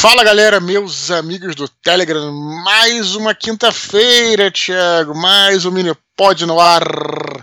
Fala galera, meus amigos do Telegram, mais uma quinta-feira, Thiago, mais um mini Pod no ar.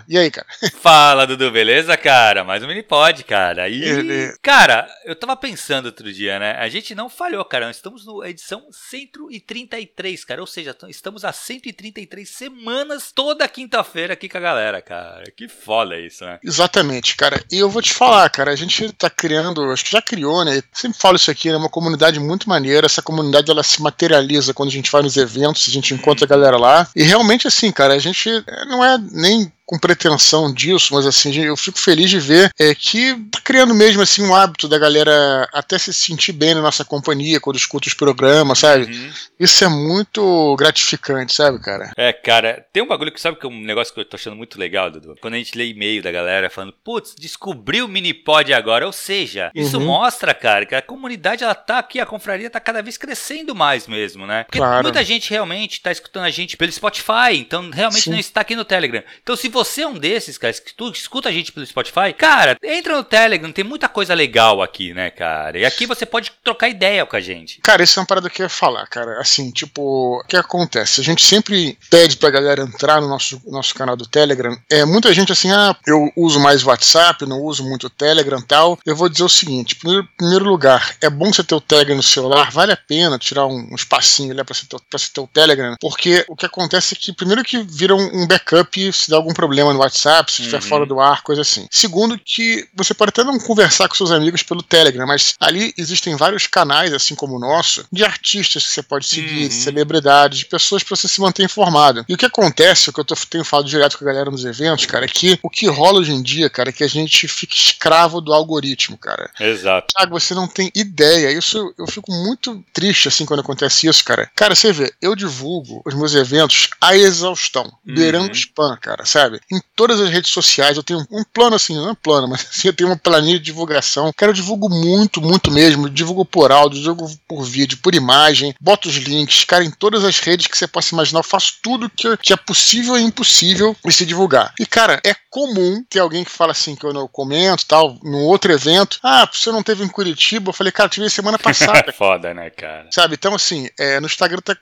E aí, cara? Fala, Dudu, beleza, cara? Mais um mini pod, cara. E, Ele- cara, eu tava pensando outro dia, né? A gente não falhou, cara. Nós estamos na edição 133, cara. Ou seja, estamos há 133 semanas toda quinta-feira aqui com a galera, cara. Que foda isso, né? Exatamente, cara. E eu vou te falar, cara, a gente tá criando, acho que já criou, né? Sempre falo isso aqui, né? Uma comunidade muito maneira. Essa comunidade ela se materializa quando a gente vai nos eventos, a gente encontra a galera lá. E realmente, assim, cara, a gente não é nem com pretensão disso, mas assim, eu fico feliz de ver é, que tá criando mesmo assim um hábito da galera até se sentir bem na nossa companhia quando escuta os programas, sabe? Uhum. Isso é muito gratificante, sabe, cara? É, cara, tem um bagulho que sabe que é um negócio que eu tô achando muito legal, Dudu? Quando a gente lê e-mail da galera falando, putz, descobri o Minipod agora. Ou seja, isso Uhum. mostra, cara, que a comunidade ela tá aqui, a confraria tá cada vez crescendo mais mesmo, né? Porque Claro. muita gente realmente tá escutando a gente pelo Spotify, então realmente Sim. não está aqui no Telegram. Então, se você é um desses, cara, que tu escuta a gente pelo Spotify, cara, entra no Telegram, tem muita coisa legal aqui, né, cara? E aqui você pode trocar ideia com a gente. Cara, isso é uma parada que eu ia falar, cara. Assim, tipo, o que acontece? A gente sempre pede pra galera entrar no nosso, nosso canal do Telegram. É, muita gente assim, ah, eu uso mais WhatsApp, não uso muito o Telegram tal. Eu vou dizer o seguinte: primeiro, primeiro lugar, é bom você ter o Telegram no celular, vale a pena tirar um, um espacinho ali pra você, ter, pra você ter o Telegram, porque o que acontece é que, primeiro, que vira um, um backup se der algum problema no WhatsApp, se estiver Uhum. fora do ar, coisa assim. Segundo, que você pode até não conversar com seus amigos pelo Telegram, mas ali existem vários canais, assim como o nosso, de artistas que você pode seguir, Uhum. de celebridades, de pessoas para você se manter informado. E o que acontece, o que eu tô- tenho falado direto com a galera nos eventos, cara, é que o que rola hoje em dia, cara, é que a gente fica escravo do algoritmo, cara. Exato. Thiago, você não tem ideia. Isso eu fico muito triste assim quando acontece isso, cara. Cara, você vê, eu divulgo os meus eventos à exaustão, beirando Uhum. spam, cara, sabe? Em todas as redes sociais eu tenho um plano assim, não é plano, mas assim, eu tenho uma planilha de divulgação. Cara, eu divulgo muito, muito mesmo. Eu divulgo por áudio, divulgo por vídeo, por imagem, boto os links, cara, em todas as redes que você possa imaginar. Eu faço tudo que, que é possível e impossível de se divulgar. E, cara, é comum ter alguém que fala assim, que eu não comento tal, num outro evento. Ah, você não teve em Curitiba? Eu falei, cara, tive semana passada. Foda, né, cara? Sabe? Então, assim, é, no Instagram tá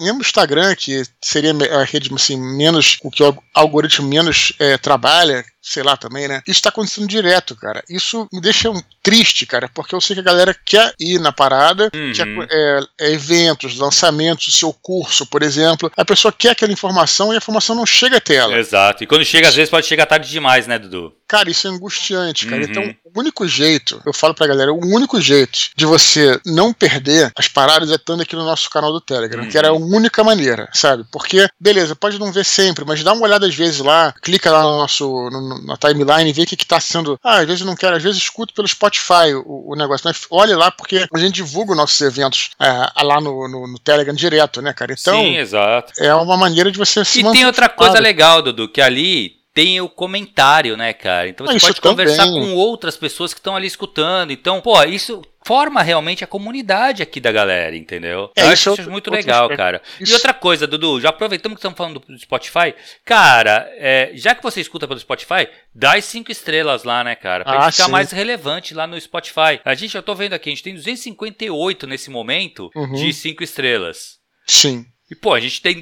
mesmo no Instagram, que seria a rede assim, menos, o que o algoritmo menos é, trabalha, sei lá também, né? Isso tá acontecendo direto, cara. Isso me deixa um, triste, cara, porque eu sei que a galera quer ir na parada, Uhum. quer é, é, eventos, lançamentos, o seu curso, por exemplo. A pessoa quer aquela informação e a informação não chega até ela. Exato. E quando chega, às vezes pode chegar tarde demais, né, Dudu? Cara, isso é angustiante, cara. Uhum. Então, o único jeito, eu falo pra galera, o único jeito de você não perder as paradas é estando aqui no nosso canal do Telegram, Uhum. que era a única maneira, sabe? Porque, beleza, pode não ver sempre, mas dá uma olhada às vezes lá, clica lá no nosso, no- no- na timeline e vê o que, que tá sendo. Ah, às vezes eu não quero, às vezes escuto pelo Spotify o, o negócio, mas olhe lá, porque a gente divulga os nossos eventos é, lá no, no- no Telegram direto, né, cara? Então, Sim, exato. é uma maneira de você se E tem outra coisa legal, Dudu, que ali tem o comentário, né, cara? Então você isso pode conversar também. com outras pessoas que estão ali escutando. Então, pô, isso forma realmente a comunidade aqui da galera, entendeu? É, Eu acho é isso outro- muito outro legal, cara. Isso- E outra coisa, Dudu, já aproveitamos que estamos falando do Spotify. Cara, é, já que você escuta pelo Spotify, dá as cinco estrelas lá, né, cara? Pra Ah, gente ficar sim. mais relevante lá no Spotify. A gente, eu tô vendo aqui, a gente tem 258 nesse momento Uhum. de cinco estrelas. Sim. E, pô, a gente tem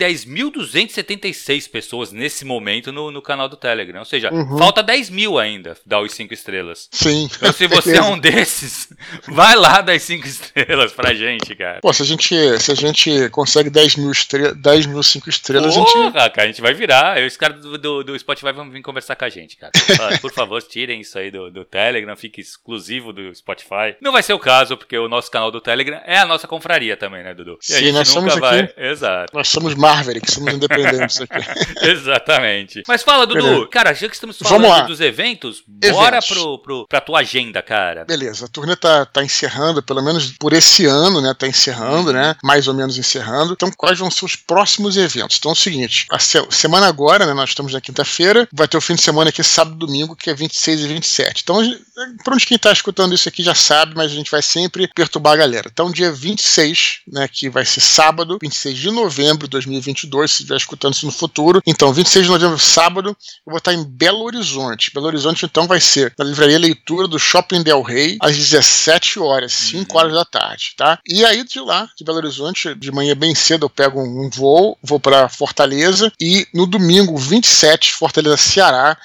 10.276 pessoas nesse momento no, no canal do Telegram. Ou seja, Uhum. falta 10 mil ainda, dar os 5 estrelas. Sim. Então, se você é um desses, vai lá dar as 5 estrelas pra gente, cara. Pô, se a gente, se a gente consegue 10 mil, estre 10 mil 5 estrelas, a gente. Porra, cara, a gente vai virar. Os caras do, do, do Spotify vão vir conversar com a gente, cara. Por favor, tirem isso aí do, do Telegram, fique exclusivo do Spotify. Não vai ser o caso, porque o nosso canal do Telegram é a nossa confraria também, né, Dudu? E a Sim, gente nós nunca somos vai. aqui- Exato. Nós somos Marvel, que somos independentes aqui. Exatamente. Mas fala, Dudu. Beleza. Cara, já que estamos falando dos eventos, bora Eventos. pro, pro, pra tua agenda, cara. Beleza, a turnê tá, tá encerrando, pelo menos por esse ano, né? Tá encerrando, né? Mais ou menos encerrando. Então, quais vão ser os próximos eventos? Então é o seguinte: a se- semana agora, né? Nós estamos na quinta-feira, vai ter o fim de semana aqui, sábado e domingo, que é 26 e 27. Então, a gente- pra onde quem tá escutando isso aqui já sabe, mas a gente vai sempre perturbar a galera. Então, dia 26, né? Que vai ser sábado, 26 de novembro de 2022, se estiver escutando isso no futuro. Então, 26 de novembro, sábado, eu vou estar em Belo Horizonte. Belo Horizonte, então, vai ser na livraria Leitura do Shopping Del Rey, às 17 horas, 5 horas da tarde, tá? E aí, de lá, de Belo Horizonte, de manhã bem cedo, eu pego um voo, vou para Fortaleza, e no domingo, 27, Fortaleza, Ceará,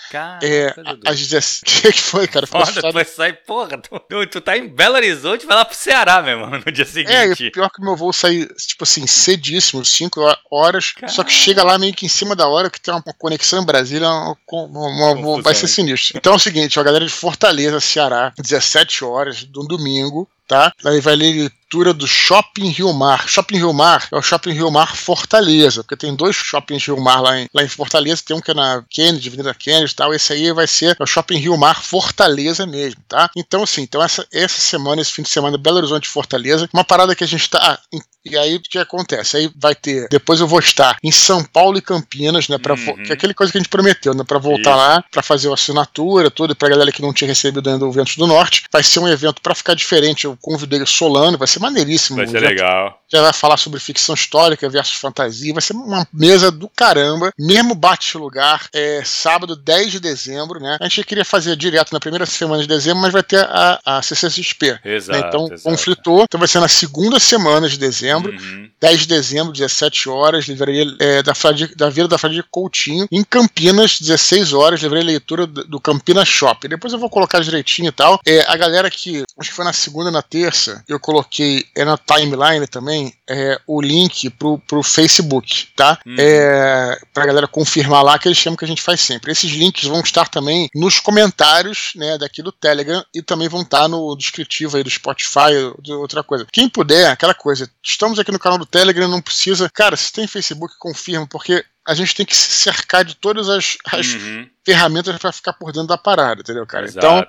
é, às 17. O que foi, cara? Foda, tu vai sair, porra. Tu, tu tá em Belo Horizonte vai lá pro Ceará, meu irmão, no dia seguinte. É, pior que meu voo sai, tipo assim, cedíssimo, 5 horas. Cara. Só que chega lá meio que em cima da hora, que tem uma conexão em Brasília, uma, uma, uma, vai ser sinistro. Então é o seguinte, a galera de Fortaleza, Ceará, 17 horas, do domingo, tá? Aí vai ler leitura do Shopping Rio Mar. Shopping Rio Mar é o Shopping Rio Mar Fortaleza, porque tem dois shoppings Rio Mar lá em, lá em Fortaleza, tem um que é na Kennedy, Avenida Kennedy e tal, esse aí vai ser o Shopping Rio Mar Fortaleza mesmo, tá? Então, assim, então essa, essa semana, esse fim de semana, Belo Horizonte Fortaleza, uma parada que a gente tá... E aí o que acontece? Aí vai ter. Depois eu vou estar em São Paulo e Campinas, né? Pra, uhum. Que é aquele coisa que a gente prometeu, né? Pra voltar Isso. lá, pra fazer a assinatura, tudo, e pra galera que não tinha recebido ainda o Ventos do Norte. Vai ser um evento pra ficar diferente. Eu convidei o Solano, vai ser maneiríssimo. Vai ser legal. Já vai falar sobre ficção histórica versus fantasia. Vai ser uma mesa do caramba. Mesmo bate-lugar. É sábado, 10 de dezembro, né? A gente queria fazer direto na primeira semana de dezembro, mas vai ter a, a CCXP. Exato. Né? Então, exato. conflitou. Então vai ser na segunda semana de dezembro. Uhum. 10 de dezembro, 17 horas, livraria é, da, Frade, da Vila da Frade Coutinho. Em Campinas, 16 horas, livraria leitura do, do Campinas Shopping. Depois eu vou colocar direitinho e tal. É, a galera que, acho que foi na segunda na terça, eu coloquei, é na timeline também, é, o link pro, pro Facebook, tá? Uhum. É, pra galera confirmar lá que eles chamam que a gente faz sempre. Esses links vão estar também nos comentários, né, daqui do Telegram e também vão estar no descritivo aí do Spotify, de outra coisa. Quem puder, aquela coisa, estamos aqui no canal do Telegram, não precisa. Cara, se tem Facebook, confirma, porque a gente tem que se cercar de todas as, as uhum. ferramentas para ficar por dentro da parada, entendeu, cara? Então,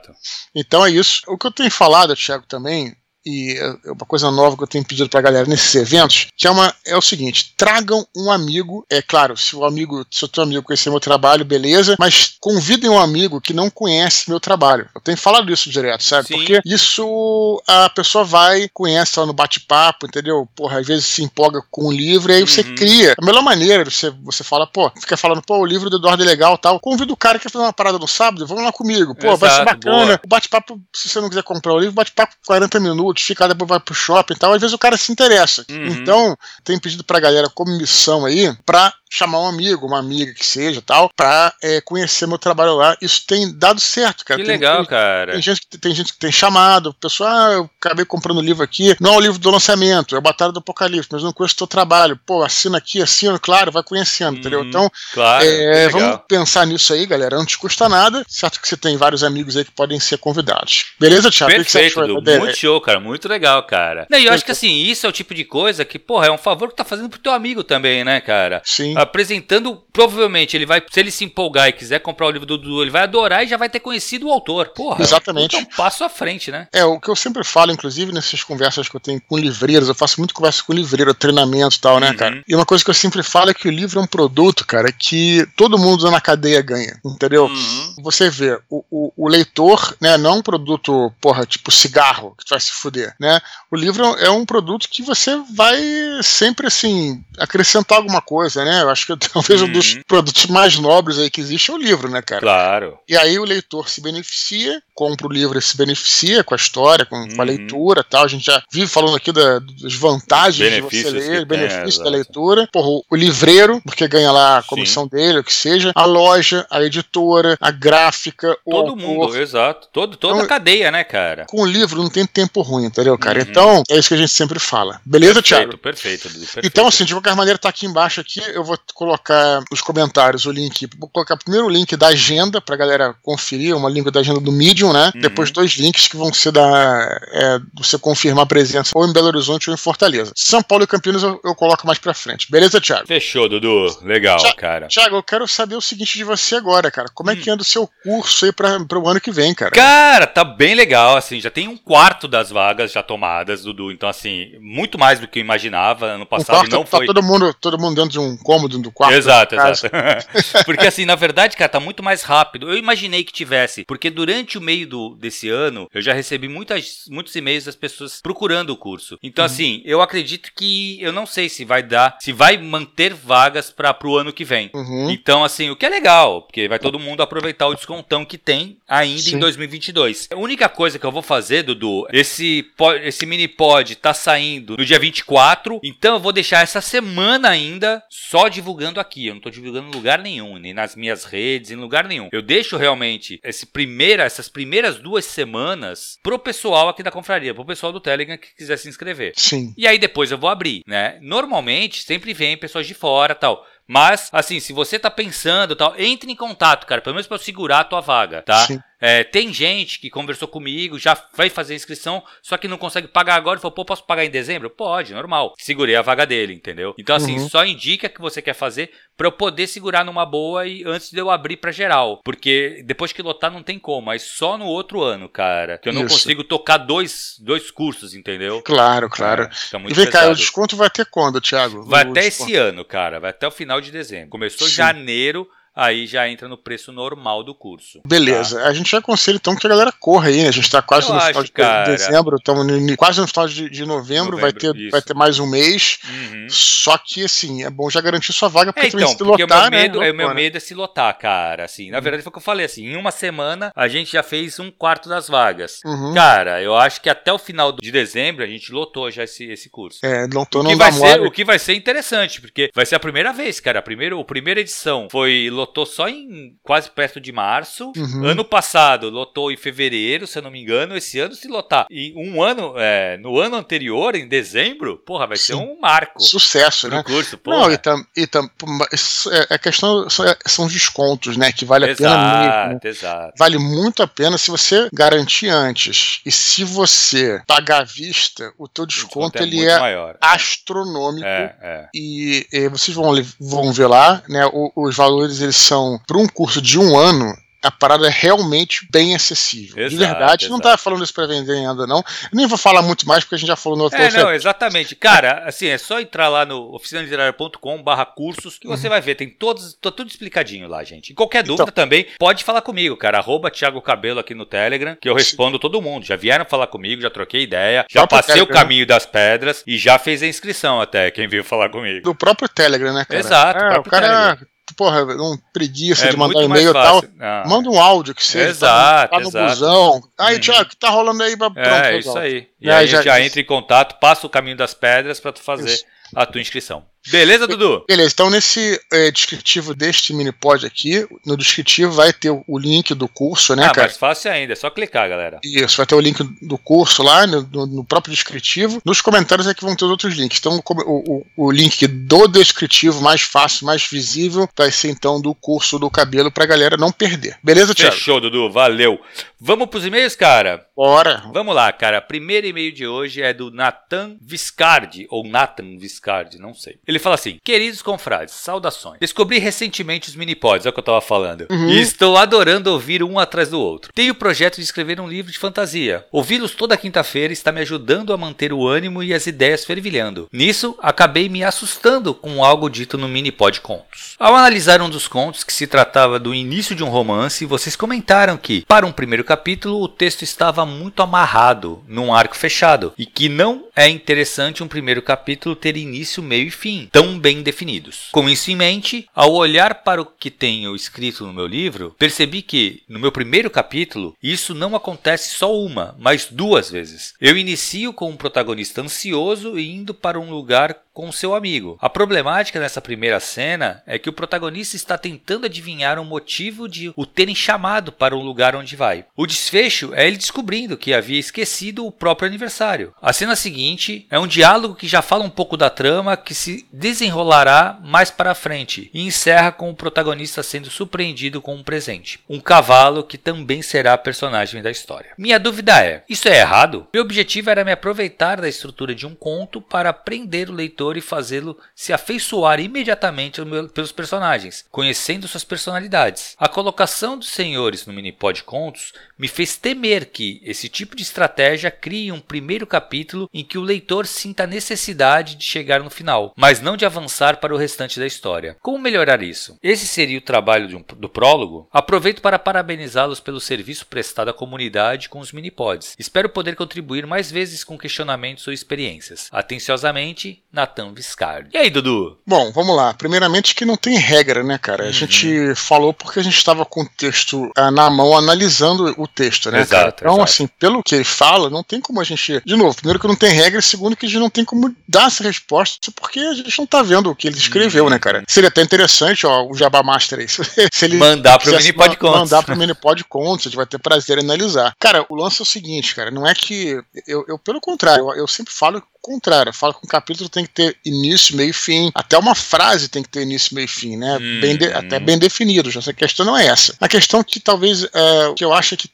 então é isso. O que eu tenho falado, Thiago, também, e é uma coisa nova que eu tenho pedido pra galera nesses eventos, que é, uma, é o seguinte: tragam um amigo. É claro, se o amigo, se o teu amigo conhecer meu trabalho, beleza, mas convidem um amigo que não conhece meu trabalho. Eu tenho falado isso direto, sabe? Sim. Porque isso a pessoa vai, conhece lá no bate-papo, entendeu? Porra, às vezes se empolga com um livro e aí uhum. você cria. A melhor maneira, você, você fala, pô, fica falando, pô, o livro do Eduardo é legal tal. Convida o cara que quer fazer uma parada no sábado, vamos lá comigo. Pô, Exato, vai ser bacana. Boa. O bate-papo, se você não quiser comprar o livro, bate-papo 40 minutos ficar depois vai pro shopping e tal, às vezes o cara se interessa. Uhum. Então, tem pedido pra galera como missão aí, pra chamar um amigo, uma amiga que seja tal, pra é, conhecer meu trabalho lá. Isso tem dado certo, cara. Que tem, legal, tem, cara. Tem gente, tem gente que tem chamado, pessoal, ah, eu acabei comprando o livro aqui, não é o livro do lançamento, é o Batalha do Apocalipse, mas não conheço o teu trabalho. Pô, assina aqui, assina, claro, vai conhecendo, entendeu? Então, claro, é, vamos pensar nisso aí, galera. Não te custa nada, certo que você tem vários amigos aí que podem ser convidados. Beleza, Thiago? Perfeito, que que muito show, cara, muito legal, cara. E eu acho que assim, isso é o tipo de coisa que, porra, é um favor que tá fazendo pro teu amigo também, né, cara? Sim. Apresentando provavelmente ele vai, se ele se empolgar e quiser comprar o livro do Dudu, ele vai adorar e já vai ter conhecido o autor. Porra, exatamente. É um passo à frente, né? É, o que eu sempre falo, inclusive, nessas conversas que eu tenho com livreiros, eu faço muito conversa com livreiro, treinamento e tal, né, uhum. cara? E uma coisa que eu sempre falo é que o livro é um produto, cara, que todo mundo na cadeia ganha, entendeu? Uhum. Você vê, o, o, o, leitor, né, não é um produto, porra, tipo cigarro, que tu vai se fuder, né? O livro é um produto que você vai sempre, assim, acrescentar alguma coisa, né? Eu acho que talvez uhum. um dos produtos mais nobres aí que existe é o livro, né, cara? Claro. E aí o leitor se beneficia, compra o livro e se beneficia com a história, com, uhum. a leitura tal. A gente já vive falando aqui da, das vantagens de você ler, benefícios da leitura. Porra, o livreiro, porque ganha lá a comissão Sim. dele, o que seja, a loja, a editora, a gráfica, Todo mundo, exato. Todo, toda então, a cadeia, né, cara? Com o livro não tem tempo ruim, entendeu, cara? Uhum. Então, é isso que a gente sempre fala. Beleza, perfeito, Thiago? Perfeito, perfeito. Então, assim, de qualquer maneira, tá aqui embaixo aqui, eu vou colocar os comentários o link. Vou colocar primeiro o link da agenda pra galera conferir, uma link da agenda do Medium, né? Uhum. Depois dois links que vão ser da. É, você confirmar a presença ou em Belo Horizonte ou em Fortaleza. São Paulo e Campinas eu, eu coloco mais pra frente. Beleza, Thiago? Fechou, Dudu. Legal, cara. Thiago, eu quero saber o seguinte de você agora, cara. Como é que hum. anda o seu curso aí pra, pro ano que vem, cara? Cara, tá bem legal, assim. Já tem um quarto das vagas já tomadas, Dudu. Então, assim, muito mais do que eu imaginava. Ano passado quarto, não tá foi. todo mundo, todo mundo dentro de um cômodo do quarto. Exato, exato. porque assim, na verdade, cara, tá muito mais rápido. Eu imaginei que tivesse, porque durante o meio do, desse ano, eu já recebi muitas, muitos e-mails das pessoas procurando o curso. Então, Uhum. assim, eu acredito que eu não sei se vai dar, se vai manter vagas para pro ano que vem. Uhum. Então, assim, o que é legal, porque vai todo mundo aproveitar o descontão que tem ainda Sim. em 2022. A única coisa que eu vou fazer, Dudu, esse, esse mini pod tá saindo no dia 24, então eu vou deixar essa semana ainda só divulgando aqui. Eu não tô divulgando em lugar nenhum, nem nas minhas redes, em lugar nenhum. Eu deixo realmente esse primeira, essas primeiras duas semanas pro pessoal aqui da confraria, pro pessoal do Telegram que quiser se inscrever. Sim. E aí depois eu vou abrir, né? Normalmente sempre vem pessoas de fora tal. Mas, assim, se você tá pensando tal, entre em contato, cara, pelo menos pra eu segurar a tua vaga, tá? Sim. É, tem gente que conversou comigo, já vai fazer a inscrição, só que não consegue pagar agora e falou, pô, posso pagar em dezembro? Pode, normal. Segurei a vaga dele, entendeu? Então, assim, Uhum. só indica que você quer fazer pra eu poder segurar numa boa e antes de eu abrir pra geral. Porque depois que lotar não tem como, mas só no outro ano, cara, que eu não Isso. consigo tocar dois, dois cursos, entendeu? Claro, claro. É, fica E vem cá, pesado. o desconto vai ter quando, Thiago? Vai até desconto. esse ano, cara. Vai até o final de dezembro. Começou Sim. janeiro, aí já entra no preço normal do curso. Beleza. A gente aconselha então que a galera corra aí, né? A gente tá quase Eu no acho, final de cara. dezembro, estamos quase no final de, de novembro, vai, ter, Novembro, vai ter mais um mês. Uhum. Só que, assim, é bom já garantir sua vaga, porque É, então, se lotar, o meu medo, né? é, o meu lotou, né? medo é se lotar, cara. Assim, na verdade foi o que eu falei, assim, em uma semana a gente já fez um quarto das vagas. Uhum. Cara, eu acho que até o final de dezembro a gente lotou já esse, esse curso. É, não tô O não que, dá vai ser, mole. o que vai ser interessante, porque vai ser a primeira vez, cara. A primeira, a primeira edição foi lotou só em quase perto de março. Uhum. Ano passado lotou em fevereiro, se eu não me engano. Esse ano se lotar. E um ano, é, no ano anterior, em dezembro, porra, vai ser Sim. um marco Sucesso, né? curso, Não, porra. e, tam, e tam, isso é, a questão são, são os descontos, né? Que vale a pena mesmo. exato, exato. Vale muito a pena se você garantir antes. E se você pagar à vista, o teu O desconto, é ele é maior. astronômico. É, é. E, eh, vocês vão, vão ver lá, né? os valores são para um curso de um ano. A parada é realmente bem acessível. de Exato, verdade. Não exato. tá falando isso pra vender ainda, não. Nem vou falar muito mais, porque a gente já falou no outro É, episódio. não, exatamente. Cara, assim, é só entrar lá no oficinaliterária.com barra cursos que você vai ver, tem todos, tá tudo explicadinho lá, gente. E qualquer Então- dúvida também, pode falar comigo, cara, arroba Thiago Cabelo aqui no Telegram, que eu respondo todo mundo. Já vieram falar comigo, já troquei ideia, já passei o Telegram, né? caminho das pedras e já fez a inscrição até, quem veio falar comigo. Do próprio Telegram, né, cara? Exato, É, o cara, porra, não preguiça É de mandar e-mail e tal. Ah, Manda um áudio que seja. Exato, tá no, tá no busão. Aí, Uhum. Thiago, o que tá rolando aí? Pronto, É, isso aí. E É, aí já- já, entra em contato, passa o caminho das pedras pra tu fazer Isso. a tua inscrição. Beleza, Dudu? Beleza, então nesse eh, descritivo deste mini pod aqui, no descritivo vai ter o link do curso, né, ah, cara? mais fácil ainda, é só clicar, galera. Isso, vai ter o link do curso lá no, no- próprio descritivo. Nos comentários é que vão ter os outros links. Então, o, o- o link do descritivo, mais fácil, mais visível, vai ser então do curso do cabelo pra galera não perder. Beleza, Thiago? Fechou, Dudu, valeu. Vamos pros e-mails, cara? Bora. Vamos lá, cara. Primeiro e-mail de hoje é do Nathan Viscardi, ou Nathan Viscardi, não sei. Ele fala assim: Queridos confrades, saudações. Descobri recentemente os minipods, é o que eu tava falando. Uhum. E estou adorando ouvir um atrás do outro. Tenho o projeto de escrever um livro de fantasia. Ouvi-los toda quinta-feira está me ajudando a manter o ânimo e as ideias fervilhando. Nisso, acabei me assustando com algo dito no Minipod Contos. Ao analisar um dos contos que se tratava do início de um romance, vocês comentaram que, para um primeiro capítulo, o texto estava muito amarrado, num arco fechado, e que não é interessante um primeiro capítulo ter início, meio e fim, tão bem definidos. Com isso em mente, ao olhar para o que tenho escrito no meu livro, percebi que, no meu primeiro capítulo, isso não acontece só uma, mas duas vezes. Eu inicio com um protagonista ansioso e indo para um lugar com seu amigo. A problemática nessa primeira cena é que o protagonista está tentando adivinhar o motivo de o terem chamado para o lugar onde vai. O desfecho é ele descobrindo que havia esquecido o próprio aniversário. A cena seguinte é um diálogo que já fala um pouco da trama que se desenrolará mais para frente e encerra com o protagonista sendo surpreendido com um presente, um cavalo que também será personagem da história. Minha dúvida é: isso é errado? Meu objetivo era me aproveitar da estrutura de um conto para prender o leitor e fazê-lo se afeiçoar imediatamente pelos personagens, conhecendo suas personalidades. A colocação dos senhores no Minipod Contos me fez temer que esse tipo de estratégia crie um primeiro capítulo em que o leitor sinta a necessidade de chegar no final, mas não de avançar para o restante da história. Como melhorar isso? Esse seria o trabalho um, do prólogo? Aproveito para parabenizá-los pelo serviço prestado à comunidade com os minipods. Espero poder contribuir mais vezes com questionamentos ou experiências. Atenciosamente, Natan Viscardi. E aí, Dudu? Bom, vamos lá. Primeiramente que não tem regra, né, cara? A uhum. gente falou porque a gente estava com o texto uh, na mão analisando o texto, né? Exato, Então, exato. assim, pelo que ele fala, não tem como a gente. De novo, primeiro que não tem regra, segundo que a gente não tem como dar essa resposta, porque a gente não tá vendo o que ele escreveu, uhum. né, cara? Seria até interessante, ó, o Jabba Master aí. Se ele mandar pro mini pod contos. Mandar pro mini pod contos, a gente vai ter prazer em analisar. Cara, o lance é o seguinte, cara, não é que. Eu, eu pelo contrário, eu, eu sempre falo contrário. Fala que um capítulo tem que ter início, meio e fim. Até uma frase tem que ter início, meio e fim, né? Hum, bem de, hum. Até bem definido. Essa questão não é essa. A questão que talvez é, que eu acho que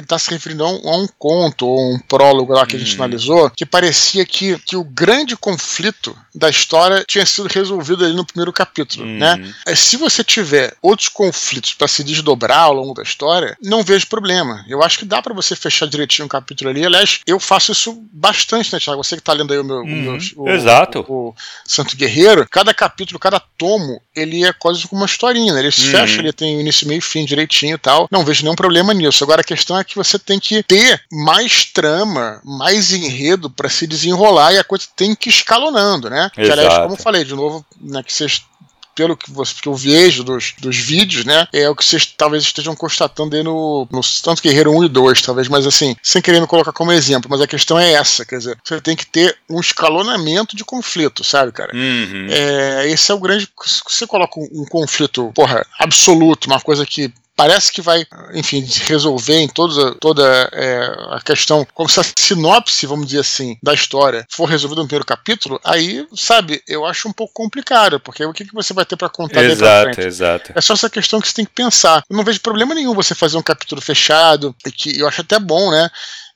ele está se referindo a um, a um, conto ou um prólogo lá que a gente uhum. analisou, que parecia que, que o grande conflito da história tinha sido resolvido ali no primeiro capítulo, uhum. né? É, se você tiver outros conflitos para se desdobrar ao longo da história, não vejo problema. Eu acho que dá para você fechar direitinho um capítulo ali. Aliás, eu faço isso bastante, né, Thiago? Você que está lendo aí o meu, uhum. o, Exato. O, o, Santo Guerreiro, cada capítulo, cada tomo, ele é quase como uma historinha, né? Ele se fecha, uhum. ele tem início, meio e fim direitinho e tal. Não vejo nenhum problema nisso. Agora a questão é que você tem que ter mais trama, mais enredo para se desenrolar e a coisa tem que ir escalonando, né? Exato. Que, aliás, como eu falei, de novo, né, que vocês pelo que, você, que eu vejo dos, dos vídeos, né? É o que vocês talvez estejam constatando aí no, no Tanto Guerreiro 1 e 2, talvez, mas assim, sem querer me colocar como exemplo, mas a questão é essa, quer dizer, você tem que ter um escalonamento de conflito, sabe, cara? Uhum. É, esse é o grande. Você coloca um, um conflito, porra, absoluto, uma coisa que parece que vai, enfim, resolver em toda, toda é, a questão, como se a sinopse, vamos dizer assim, da história for resolvida no primeiro capítulo, aí, sabe, eu acho um pouco complicado, porque o que, que você vai ter para contar Exato, exato. É só essa questão que você tem que pensar. Eu não vejo problema nenhum você fazer um capítulo fechado, e que eu acho até bom, né?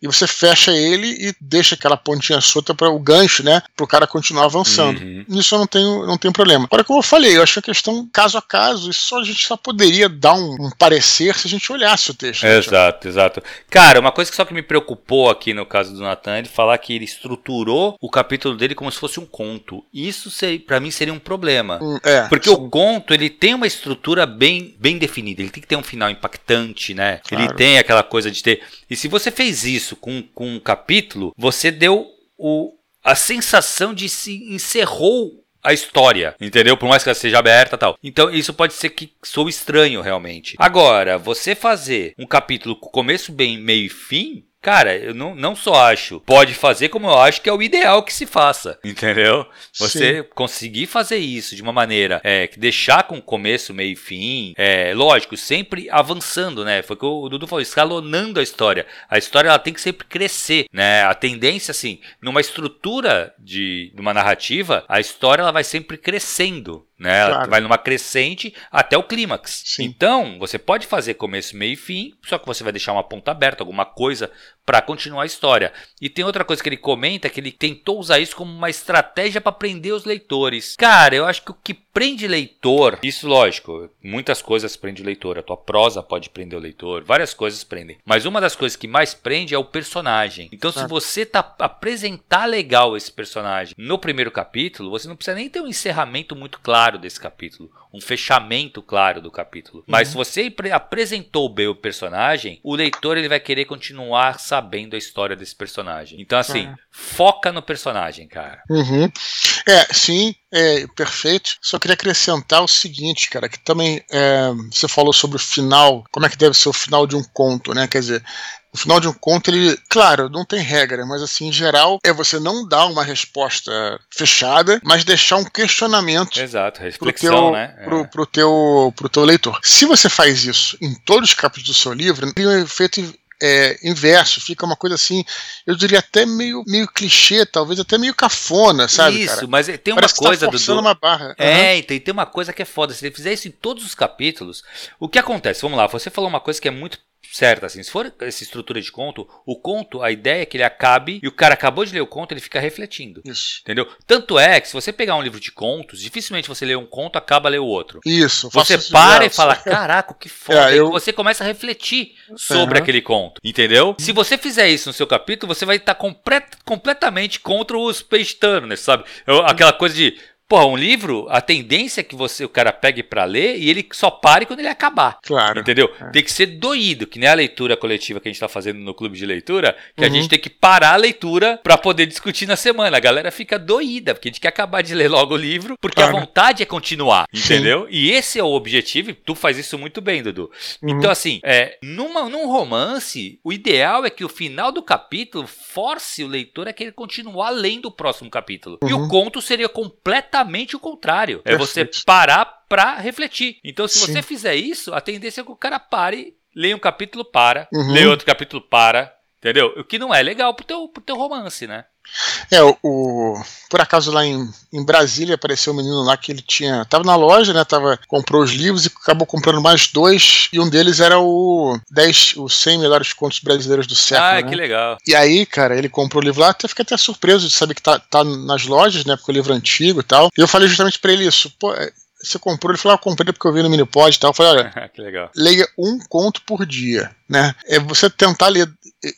E você fecha ele e deixa aquela pontinha solta para o gancho, né? Para o cara continuar avançando. Uhum. Nisso eu não tenho, não tenho problema. Agora, como eu falei, eu acho que a questão caso a caso, isso a gente só poderia dar um, um parecer se a gente olhasse o texto. Né, exato, exato. Cara, uma coisa que só que me preocupou aqui no caso do Nathan, ele falar que ele estruturou o capítulo dele como se fosse um conto. Isso para mim seria um problema. Hum, é, porque sim. o conto, ele tem uma estrutura bem, bem definida. Ele tem que ter um final impactante, né? Claro. Ele tem aquela coisa de ter. E se você fez isso com, com um capítulo, você deu o, a sensação de se encerrou a história, entendeu? Por mais que ela seja aberta tal. Então isso pode ser que sou estranho realmente. Agora, você fazer um capítulo com começo, bem, meio e fim, Cara, eu não, não só acho, pode fazer como eu acho que é o ideal que se faça, entendeu? Você Sim. conseguir fazer isso de uma maneira é, que deixar com começo, meio e fim, é, lógico, sempre avançando, né? Foi o que o Dudu falou, escalonando a história. A história ela tem que sempre crescer, né? A tendência, assim, numa estrutura de, de uma narrativa, a história ela vai sempre crescendo, né? Claro. Vai numa crescente até o clímax. Então, você pode fazer começo, meio e fim, só que você vai deixar uma ponta aberta, alguma coisa para continuar a história. E tem outra coisa que ele comenta que ele tentou usar isso como uma estratégia para prender os leitores. Cara, eu acho que o que prende leitor, isso lógico, muitas coisas prende o leitor, a tua prosa pode prender o leitor, várias coisas prendem. Mas uma das coisas que mais prende é o personagem. Então, se você tá apresentar legal esse personagem no primeiro capítulo, você não precisa nem ter um encerramento muito claro desse capítulo, um fechamento claro do capítulo. Mas uhum. se você apresentou bem o personagem, o leitor ele vai querer continuar sabendo a história desse personagem. Então, assim, é. foca no personagem, cara. Uhum. É, sim, é perfeito. Só queria acrescentar o seguinte, cara, que também é, você falou sobre o final, como é que deve ser o final de um conto, né? Quer dizer, o final de um conto, ele, claro, não tem regra, mas assim, em geral, é você não dar uma resposta fechada, mas deixar um questionamento. Exato, reflexão, pro teu, né? É. Pro, pro, teu, pro teu leitor. Se você faz isso em todos os capítulos do seu livro, tem um efeito é, inverso, fica uma coisa assim, eu diria até meio, meio clichê, talvez até meio cafona, sabe? Isso, cara? mas tem uma Parece tá coisa tá do. uma barra. É, uhum. então, tem uma coisa que é foda. Se ele fizer isso em todos os capítulos, o que acontece? Vamos lá, você falou uma coisa que é muito certa, assim. Se for essa estrutura de conto, o conto, a ideia é que ele acabe e o cara acabou de ler o conto, ele fica refletindo. Isso. Entendeu? Tanto é que se você pegar um livro de contos, dificilmente você lê um conto, acaba ler o outro. Isso. Você para e fala, caraca, que foda. É, eu... Você começa a refletir sobre uhum. aquele conto. Entendeu? Se você fizer isso no seu capítulo, você vai estar complet completamente contra os page turners, sabe? Aquela coisa de Porra, um livro, a tendência é que você o cara pegue para ler e ele só pare quando ele acabar. Claro. Entendeu? É. Tem que ser doído, que nem a leitura coletiva que a gente tá fazendo no clube de leitura, que uhum. a gente tem que parar a leitura para poder discutir na semana. A galera fica doída, porque a gente quer acabar de ler logo o livro, porque claro. a vontade é continuar, entendeu? Sim. E esse é o objetivo, e tu faz isso muito bem, Dudu. Uhum. Então, assim, é, numa, num romance, o ideal é que o final do capítulo force o leitor a querer continuar lendo o próximo capítulo. Uhum. E o uhum. conto seria completamente exatamente o contrário. É você parar para refletir. Então, se Sim. você fizer isso, a tendência é que o cara pare, leia um capítulo, para, uhum. leia outro capítulo, para. Entendeu? O que não é legal pro teu, pro teu romance, né? É, o, o, por acaso lá em, em Brasília apareceu um menino lá que ele tinha. Tava na loja, né? Tava, comprou os livros e acabou comprando mais dois. E um deles era o 10, os 100 melhores contos brasileiros do século. Ah, né? que legal. E aí, cara, ele comprou o livro lá, até fiquei até surpreso de saber que tá, tá nas lojas, né? Porque o livro é antigo e tal. E eu falei justamente para ele isso. Pô, é, você comprou? Ele falou, ah, comprei porque eu vi no Minipod e tal. Eu falei, olha, que legal. leia um conto por dia, né? É você tentar ler.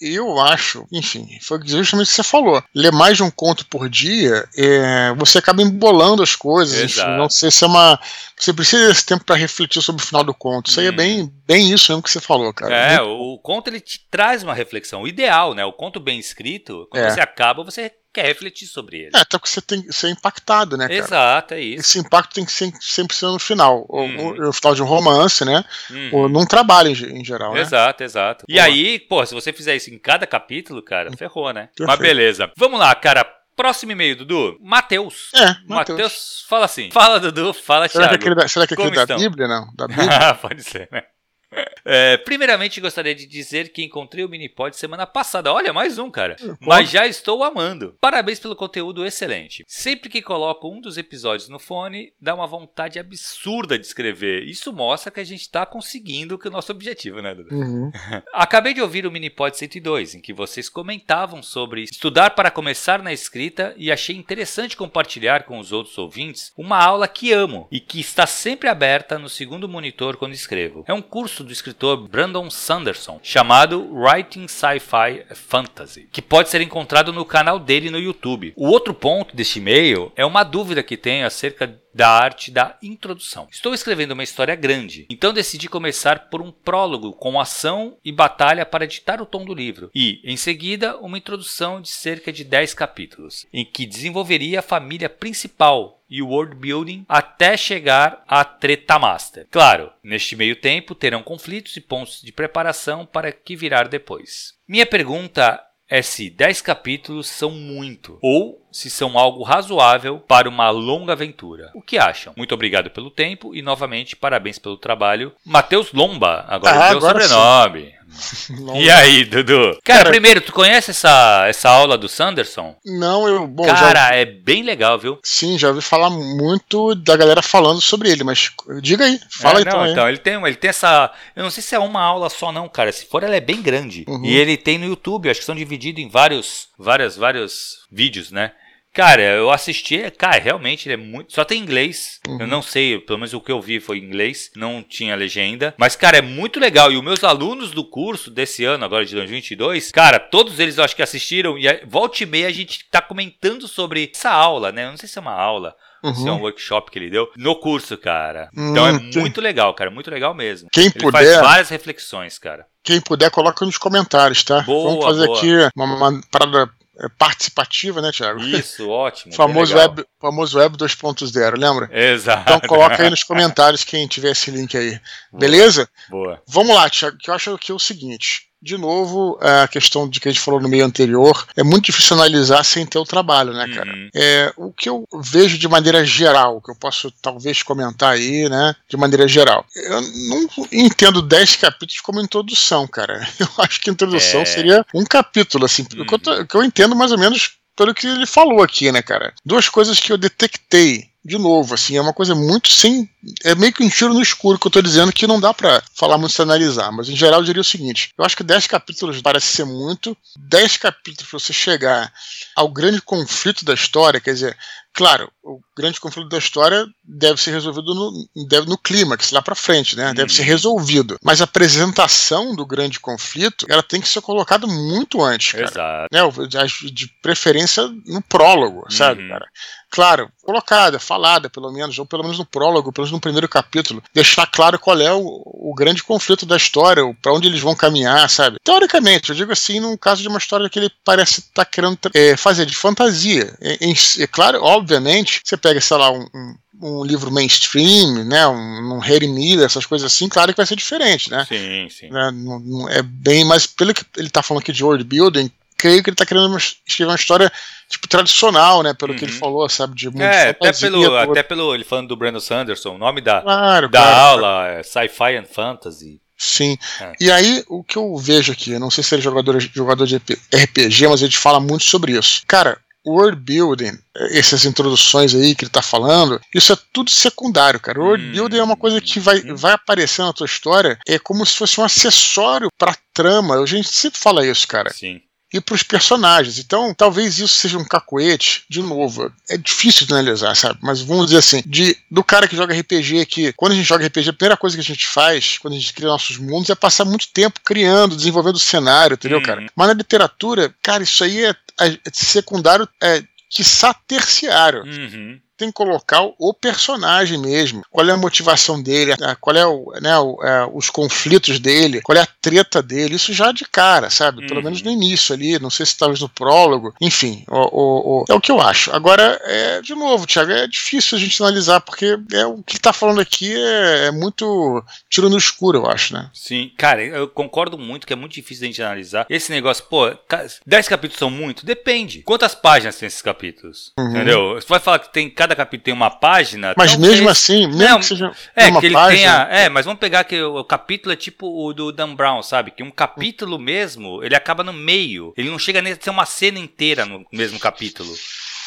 Eu acho, enfim, foi justamente o que você falou. Ler mais de um conto por dia, é, você acaba embolando as coisas. Enfim, não sei se é uma. Você precisa desse tempo para refletir sobre o final do conto. Isso hum. aí é bem, bem isso mesmo que você falou, cara. É, Muito... o conto ele te traz uma reflexão. O ideal, né? O conto bem escrito, quando é. você acaba, você quer refletir sobre ele. É, até porque você tem que ser impactado, né, cara? Exato, é isso. Esse impacto tem que ser, sempre ser no final. Uhum. Ou, no final de um romance, né? Uhum. Ou num trabalho em, geral, né? Exato, exato. E aí, pô, se você fizer isso em cada capítulo, cara, ferrou, né? Perfeito. Mas beleza. Vamos lá, cara. Próximo e-mail, Dudu. Matheus. É, Matheus. fala assim. Fala, Dudu. Fala, será Thiago. Que aquele, será que é aquele da? Bíblia, não? Da Bíblia? Pode ser, né? É, primeiramente, gostaria de dizer que encontrei o Minipod semana passada. Olha, mais um, cara. Mas já estou amando. Parabéns pelo conteúdo excelente. Sempre que coloco um dos episódios no fone, dá uma vontade absurda de escrever. Isso mostra que a gente está conseguindo o nosso objetivo, né, Dudu? Uhum. Acabei de ouvir o Minipod 102, em que vocês comentavam sobre estudar para começar na escrita e achei interessante compartilhar com os outros ouvintes uma aula que amo e que está sempre aberta no segundo monitor quando escrevo. É um curso do escritor Brandon Sanderson, chamado Writing Sci-Fi Fantasy, que pode ser encontrado no canal dele no YouTube. O outro ponto deste e-mail é uma dúvida que tenho acerca da arte da introdução. Estou escrevendo uma história grande, então decidi começar por um prólogo com ação e batalha para editar o tom do livro, e, em seguida, uma introdução de cerca de 10 capítulos, em que desenvolveria a família principal e o world building até chegar à treta master. Claro, neste meio tempo terão conflitos e pontos de preparação para que virar depois. Minha pergunta é se 10 capítulos são muito ou se são algo razoável para uma longa aventura. O que acham? Muito obrigado pelo tempo e novamente parabéns pelo trabalho. Matheus Lomba, agora ah, deu sobrenome. E aí, Dudu? Cara, Cara, primeiro, tu conhece essa, essa aula do Sanderson? Não, eu. Bom, Cara, já... é bem legal, viu? Sim, já ouvi falar muito da galera falando sobre ele, mas diga aí, fala é, então. Não, então, ele tem, ele tem essa. Eu não sei se é uma aula só, não, cara. Se for, ela é bem grande. Uhum. E ele tem no YouTube, acho que são divididos em vários, vários, vários vídeos, né? Cara, eu assisti, cara, realmente ele é muito. Só tem inglês. Uhum. Eu não sei, pelo menos o que eu vi foi inglês, não tinha legenda. Mas, cara, é muito legal. E os meus alunos do curso desse ano, agora de 2022, cara, todos eles eu acho que assistiram. E volta e meia a gente tá comentando sobre essa aula, né? Eu não sei se é uma aula. Uhum. Se é um workshop que ele deu no curso, cara. Então é hum, é muito legal, cara. Muito legal mesmo. Quem ele puder. Faz várias reflexões, cara. Quem puder, coloca nos comentários, tá? Boa, Vamos fazer boa. aqui uma, uma parada participativa, né, Thiago? Isso, ótimo. famoso, web, famoso Web 2.0, lembra? Exato. Então coloca aí nos comentários quem tiver esse link aí. Boa, Beleza? Boa. Vamos lá, Thiago, que eu acho que é o seguinte de novo, a questão de que a gente falou no meio anterior, é muito difícil analisar sem ter o trabalho, né, cara? Uhum. É, o que eu vejo de maneira geral, que eu posso talvez comentar aí, né, de maneira geral. Eu não entendo 10 capítulos como introdução, cara. Eu acho que introdução é... seria um capítulo, assim, uhum. que, eu, que eu entendo mais ou menos pelo que ele falou aqui, né, cara? Duas coisas que eu detectei de novo, assim, é uma coisa muito sem é meio que um tiro no escuro que eu tô dizendo que não dá para falar muito se analisar, mas em geral eu diria o seguinte: eu acho que 10 capítulos parece ser muito, 10 capítulos pra você chegar ao grande conflito da história, quer dizer, Claro, o grande conflito da história deve ser resolvido no, deve, no clímax, lá para frente, né? Deve ser uhum. resolvido. Mas a apresentação do grande conflito, ela tem que ser colocada muito antes, cara. Exato. Né? De preferência no prólogo, sabe, uhum. cara? claro, colocada, falada, pelo menos, ou pelo menos no prólogo, pelo menos no primeiro capítulo, deixar claro qual é o, o grande conflito da história, para onde eles vão caminhar, sabe? Teoricamente, eu digo assim, no caso de uma história que ele parece estar tá querendo é, fazer de fantasia. É, é, claro, obviamente, você pega, sei lá, um, um um livro mainstream, né, um, um Harry Miller, essas coisas assim, claro que vai ser diferente, né? Sim, sim. Não é bem, mas pelo que ele está falando aqui de world building, creio que ele está querendo escrever uma história tipo tradicional, né? Pelo uhum. que ele uhum. falou, sabe? De é, até pelo, até pelo. Ele falando do Brandon Sanderson, o nome da, claro, da claro, aula é Sci-Fi and Fantasy. Sim. É. E aí, o que eu vejo aqui, eu não sei se ele é jogador, jogador de RPG, mas ele fala muito sobre isso. Cara, world building, essas introduções aí que ele tá falando, isso é tudo secundário, cara. World hum. building é uma coisa que vai, hum. vai aparecer na tua história, é como se fosse um acessório pra trama. A gente sempre fala isso, cara. Sim e para os personagens. Então, talvez isso seja um cacoete, de novo, é difícil de analisar, sabe? Mas vamos dizer assim, de, do cara que joga RPG, que quando a gente joga RPG, a primeira coisa que a gente faz, quando a gente cria nossos mundos, é passar muito tempo criando, desenvolvendo o cenário, entendeu, uhum. cara? Mas na literatura, cara, isso aí é, é secundário, é, quiçá terciário. Uhum tem que colocar o personagem mesmo. Qual é a motivação dele, qual é, o, né, o, é, os conflitos dele, qual é a treta dele. Isso já de cara, sabe? Uhum. Pelo menos no início ali, não sei se talvez no prólogo. Enfim, o, o, é o que eu acho. Agora, é, de novo, Thiago, é difícil a gente analisar, porque é, o que está falando aqui é, é, muito tiro no escuro, eu acho, né? Sim, cara, eu concordo muito que é muito difícil a gente analisar. Esse negócio, pô, 10 capítulos são muito? Depende. Quantas páginas tem esses capítulos? Uhum. Entendeu? Você vai falar que tem cada capítulo tem uma página. Mas mesmo assim, mesmo não, que seja é, uma que ele página. Tenha, é, mas vamos pegar que o, o, capítulo é tipo o do Dan Brown, sabe? Que um capítulo mesmo, ele acaba no meio. Ele não chega a ser uma cena inteira no mesmo capítulo.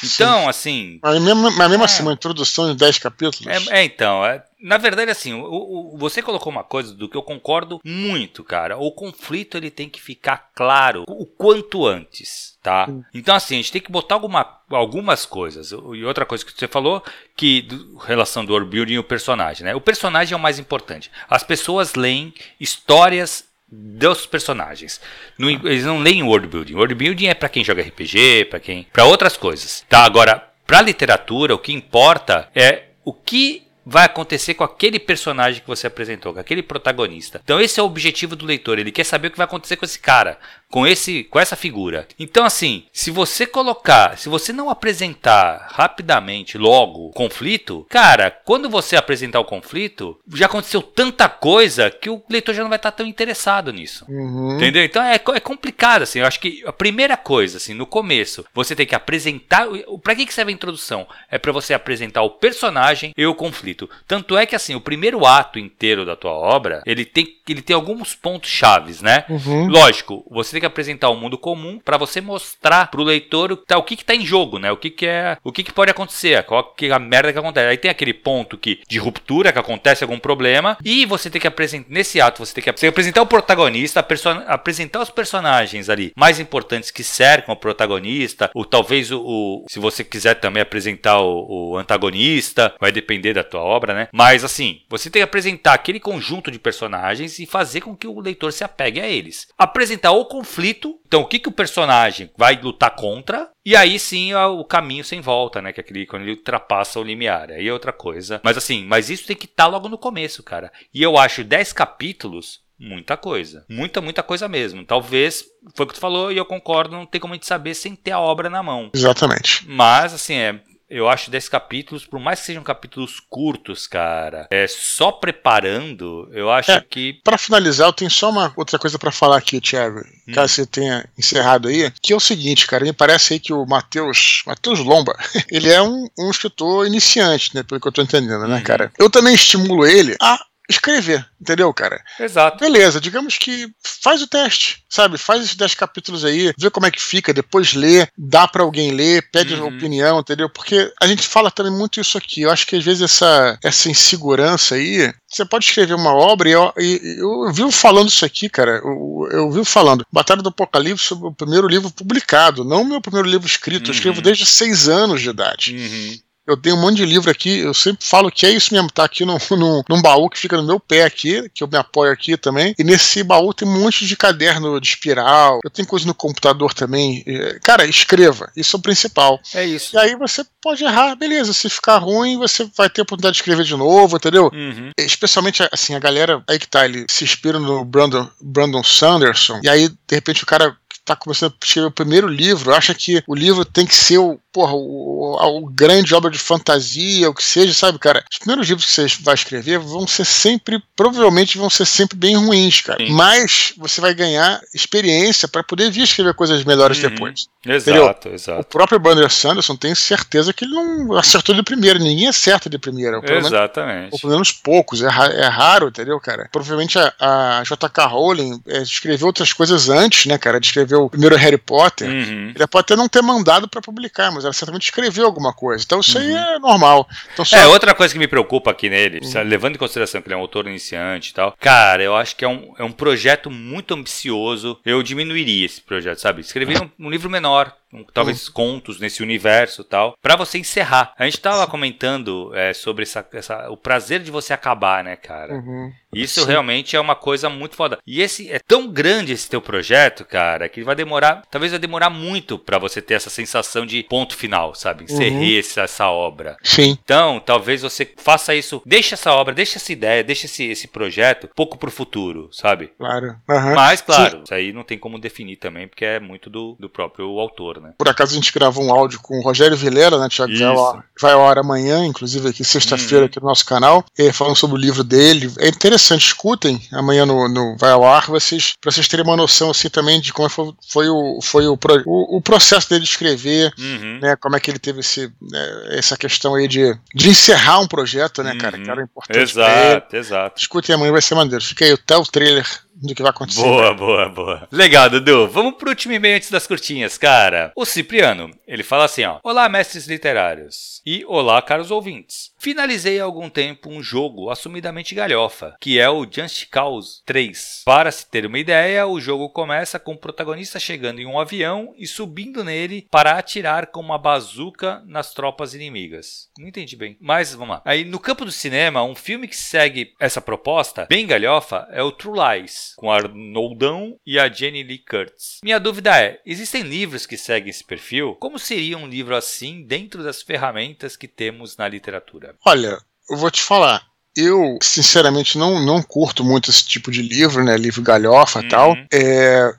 Então, Sim. assim. Mas mesmo, mas mesmo é, assim, uma introdução de 10 capítulos. É, é então. É, na verdade, assim, o, o, você colocou uma coisa do que eu concordo muito, cara. O conflito ele tem que ficar claro o quanto antes, tá? Sim. Então, assim, a gente tem que botar alguma, algumas coisas. E outra coisa que você falou, que do, relação do world building e o personagem, né? O personagem é o mais importante. As pessoas leem histórias dos personagens. No, eles não leem world building. World building é para quem joga RPG, para quem, para outras coisas. Tá? Agora, para literatura, o que importa é o que vai acontecer com aquele personagem que você apresentou, com aquele protagonista. Então esse é o objetivo do leitor, ele quer saber o que vai acontecer com esse cara com esse com essa figura. Então assim, se você colocar, se você não apresentar rapidamente logo conflito, cara, quando você apresentar o conflito, já aconteceu tanta coisa que o leitor já não vai estar tão interessado nisso. Uhum. Entendeu? Então é, é complicado assim. Eu acho que a primeira coisa assim, no começo, você tem que apresentar, para que que serve a introdução? É para você apresentar o personagem e o conflito. Tanto é que assim, o primeiro ato inteiro da tua obra, ele tem ele tem alguns pontos chaves, né? Uhum. Lógico, você tem que apresentar o mundo comum para você mostrar pro leitor tá, o que que tá em jogo, né? O que que é, o que que pode acontecer, qual que é a merda que acontece. Aí tem aquele ponto que de ruptura que acontece algum problema e você tem que apresentar nesse ato você tem que, tem apresentar o protagonista, apresentar os personagens ali mais importantes que cercam o protagonista, ou talvez o, o se você quiser também apresentar o, o antagonista, vai depender da tua obra, né? Mas assim, você tem que apresentar aquele conjunto de personagens e fazer com que o leitor se apegue a eles. Apresentar o conflito conflito. Então, o que, que o personagem vai lutar contra? E aí sim o caminho sem volta, né? Que é aquele quando ele ultrapassa o limiar. Aí é outra coisa. Mas assim, mas isso tem que estar tá logo no começo, cara. E eu acho 10 capítulos muita coisa. Muita, muita coisa mesmo. Talvez, foi o que tu falou e eu concordo, não tem como a gente saber sem ter a obra na mão. Exatamente. Mas, assim, é, eu acho 10 capítulos, por mais que sejam capítulos curtos, cara, é só preparando, eu acho é, que. Para finalizar, eu tenho só uma outra coisa para falar aqui, Thiago, hum. caso você tenha encerrado aí, que é o seguinte, cara, me parece aí que o Matheus, Matheus Lomba, ele é um, um escritor iniciante, né, pelo que eu tô entendendo, né, uhum. cara? Eu também estimulo ele a escrever, entendeu, cara? Exato. Beleza, digamos que faz o teste, sabe? Faz esses 10 capítulos aí, vê como é que fica, depois lê, dá para alguém ler, pede uhum. opinião, entendeu? Porque a gente fala também muito isso aqui. Eu acho que às vezes essa, essa insegurança aí, você pode escrever uma obra e eu, e, eu vivo falando isso aqui, cara. Eu, eu vivo falando. Batalha do Apocalipse o primeiro livro publicado, não o meu primeiro livro escrito. Uhum. Eu escrevo desde seis anos de idade. Uhum. Eu tenho um monte de livro aqui, eu sempre falo que é isso mesmo, tá aqui num, num, num, baú que fica no meu pé aqui, que eu me apoio aqui também. E nesse baú tem um monte de caderno de espiral, eu tenho coisa no computador também. Cara, escreva, isso é o principal. É isso. E aí você pode errar, beleza. Se ficar ruim, você vai ter a oportunidade de escrever de novo, entendeu? Uhum. Especialmente, assim, a galera aí que tá, ele se inspira no Brandon, Brandon Sanderson, e aí, de repente, o cara está começando a escrever o primeiro livro, acha que o livro tem que ser o, porra, o, o, o, grande obra de fantasia, o que seja, sabe, cara? Os primeiros livros que você vai escrever vão ser sempre, provavelmente vão ser sempre bem ruins, cara. Sim. Mas você vai ganhar experiência para poder vir escrever coisas melhores uhum. depois. Exato, entendeu? exato. O próprio Brandon Sanderson tem certeza que ele não acertou de primeira, ninguém acerta de primeira. Exatamente. ou pelo menos poucos, é, é, raro, entendeu, cara? Provavelmente a, a J.K. Rowling é, escreveu outras coisas antes, né, cara, de escrever o primeiro Harry Potter. Uhum. Ele pode até não ter mandado para publicar, mas ela certamente escreveu alguma coisa. Então isso uhum. aí é normal. Então, só... É, outra coisa que me preocupa aqui nele, uhum. levando em consideração que ele é um autor iniciante e tal, cara, eu acho que é um, é um projeto muito ambicioso. Eu diminuiria esse projeto, sabe? Escrever um, um livro menor, talvez uhum. contos nesse universo tal, para você encerrar. A gente tava comentando é, sobre essa, essa, o prazer de você acabar, né, cara? Uhum. Isso Sim. realmente é uma coisa muito foda. E esse é tão grande esse teu projeto, cara, que vai demorar, talvez vai demorar muito para você ter essa sensação de ponto final, sabe? Encerrei uhum. essa, essa obra. Sim. Então, talvez você faça isso, deixa essa obra, deixa essa ideia, deixa esse, esse projeto pouco pro futuro, sabe? Claro. Uhum. Mas, claro, Sim. isso aí não tem como definir também, porque é muito do, do próprio autor, né? Por acaso a gente gravou um áudio com o Rogério Vilela, né, Tiago? Vai ao ar amanhã, inclusive aqui sexta-feira, uhum. aqui no nosso canal, falando sobre o livro dele. É interessante escutem amanhã no, no Vai ao Ar, vocês, pra vocês terem uma noção assim também de como foi, foi, o, foi o, o, o processo dele de escrever, uhum. né? Como é que ele teve esse, né, essa questão aí de, de encerrar um projeto, né, cara? Que era importante. Exato, exato. Escutem amanhã, vai ser maneiro. Fica aí até o trailer do que vai acontecer. Boa, boa, boa. Legal, Dudu. Vamos pro último e-mail antes das curtinhas, cara. O Cipriano, ele fala assim, ó. Olá, mestres literários. E olá, caros ouvintes. Finalizei há algum tempo um jogo assumidamente galhofa, que é o Just Cause 3. Para se ter uma ideia, o jogo começa com o protagonista chegando em um avião e subindo nele para atirar com uma bazuca nas tropas inimigas. Não entendi bem, mas vamos lá. Aí, no campo do cinema, um filme que segue essa proposta, bem galhofa, é o True Lies, com Arnoldão e a Jenny Lee Curtis. Minha dúvida é, existem livros que seguem esse perfil? Como seria um livro assim dentro das ferramentas que temos na literatura? Olha, eu vou te falar. Eu, sinceramente, não, não curto muito esse tipo de livro, né? Livro galhofa e uhum. tal. É,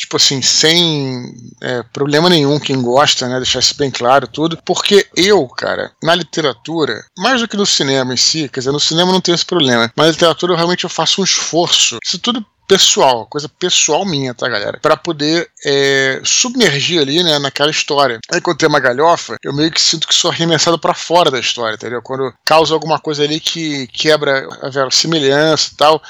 tipo assim, sem é, problema nenhum quem gosta, né? Deixar isso bem claro tudo. Porque eu, cara, na literatura, mais do que no cinema em si, quer dizer, no cinema não tem esse problema, mas na literatura eu realmente eu faço um esforço. Isso tudo pessoal, coisa pessoal minha, tá, galera? Para poder é, submergir ali, né, naquela história. Aí quando tem uma galhofa, eu meio que sinto que sou arremessado para fora da história, entendeu? Quando causa alguma coisa ali que quebra a verossimilhança e tal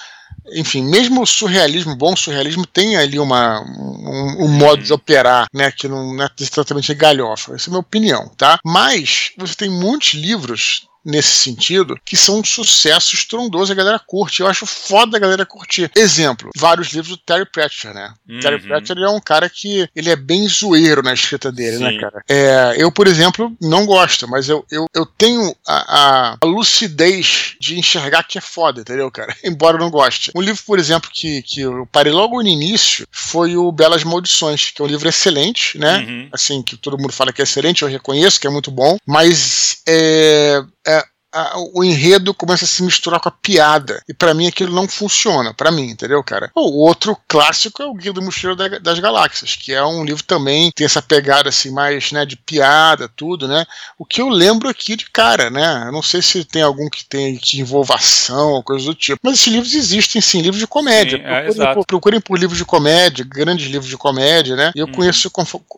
enfim, mesmo o surrealismo, bom surrealismo, tem ali uma, um, um modo de operar, né, que não é exatamente galhofa. Essa é a minha opinião, tá? Mas você tem muitos livros nesse sentido, que são um sucesso estrondoso, a galera curte. Eu acho foda a galera curtir. Exemplo, vários livros do Terry Pratchett, né? Uhum. Terry Pratchett é um cara que ele é bem zoeiro na escrita dele, né, Sim. né, cara? É, eu, por exemplo, não gosto, mas eu, eu, eu tenho a, a, lucidez de enxergar que é foda, entendeu, cara? Embora eu não goste. Um livro, por exemplo, que, que eu parei logo no início foi o Belas Maldições, que é um livro excelente, né? Uhum. Assim, que todo mundo fala que é excelente, eu reconheço que é muito bom, mas é, é, a, o enredo começa a se misturar com a piada. E para mim aquilo não funciona, para mim, entendeu, cara? O outro clássico é o Guia do Mochileiro da, das Galáxias, que é um livro também tem essa pegada assim mais, né, de piada, tudo, né? O que eu lembro aqui de cara, né? Eu não sei se tem algum que tem que envolva ação ou coisa do tipo, mas esses livros existem sim, livros de comédia. Sim, é, procurem, por, procurem, por, livros de comédia, grandes livros de comédia, né? Eu hum. conheço,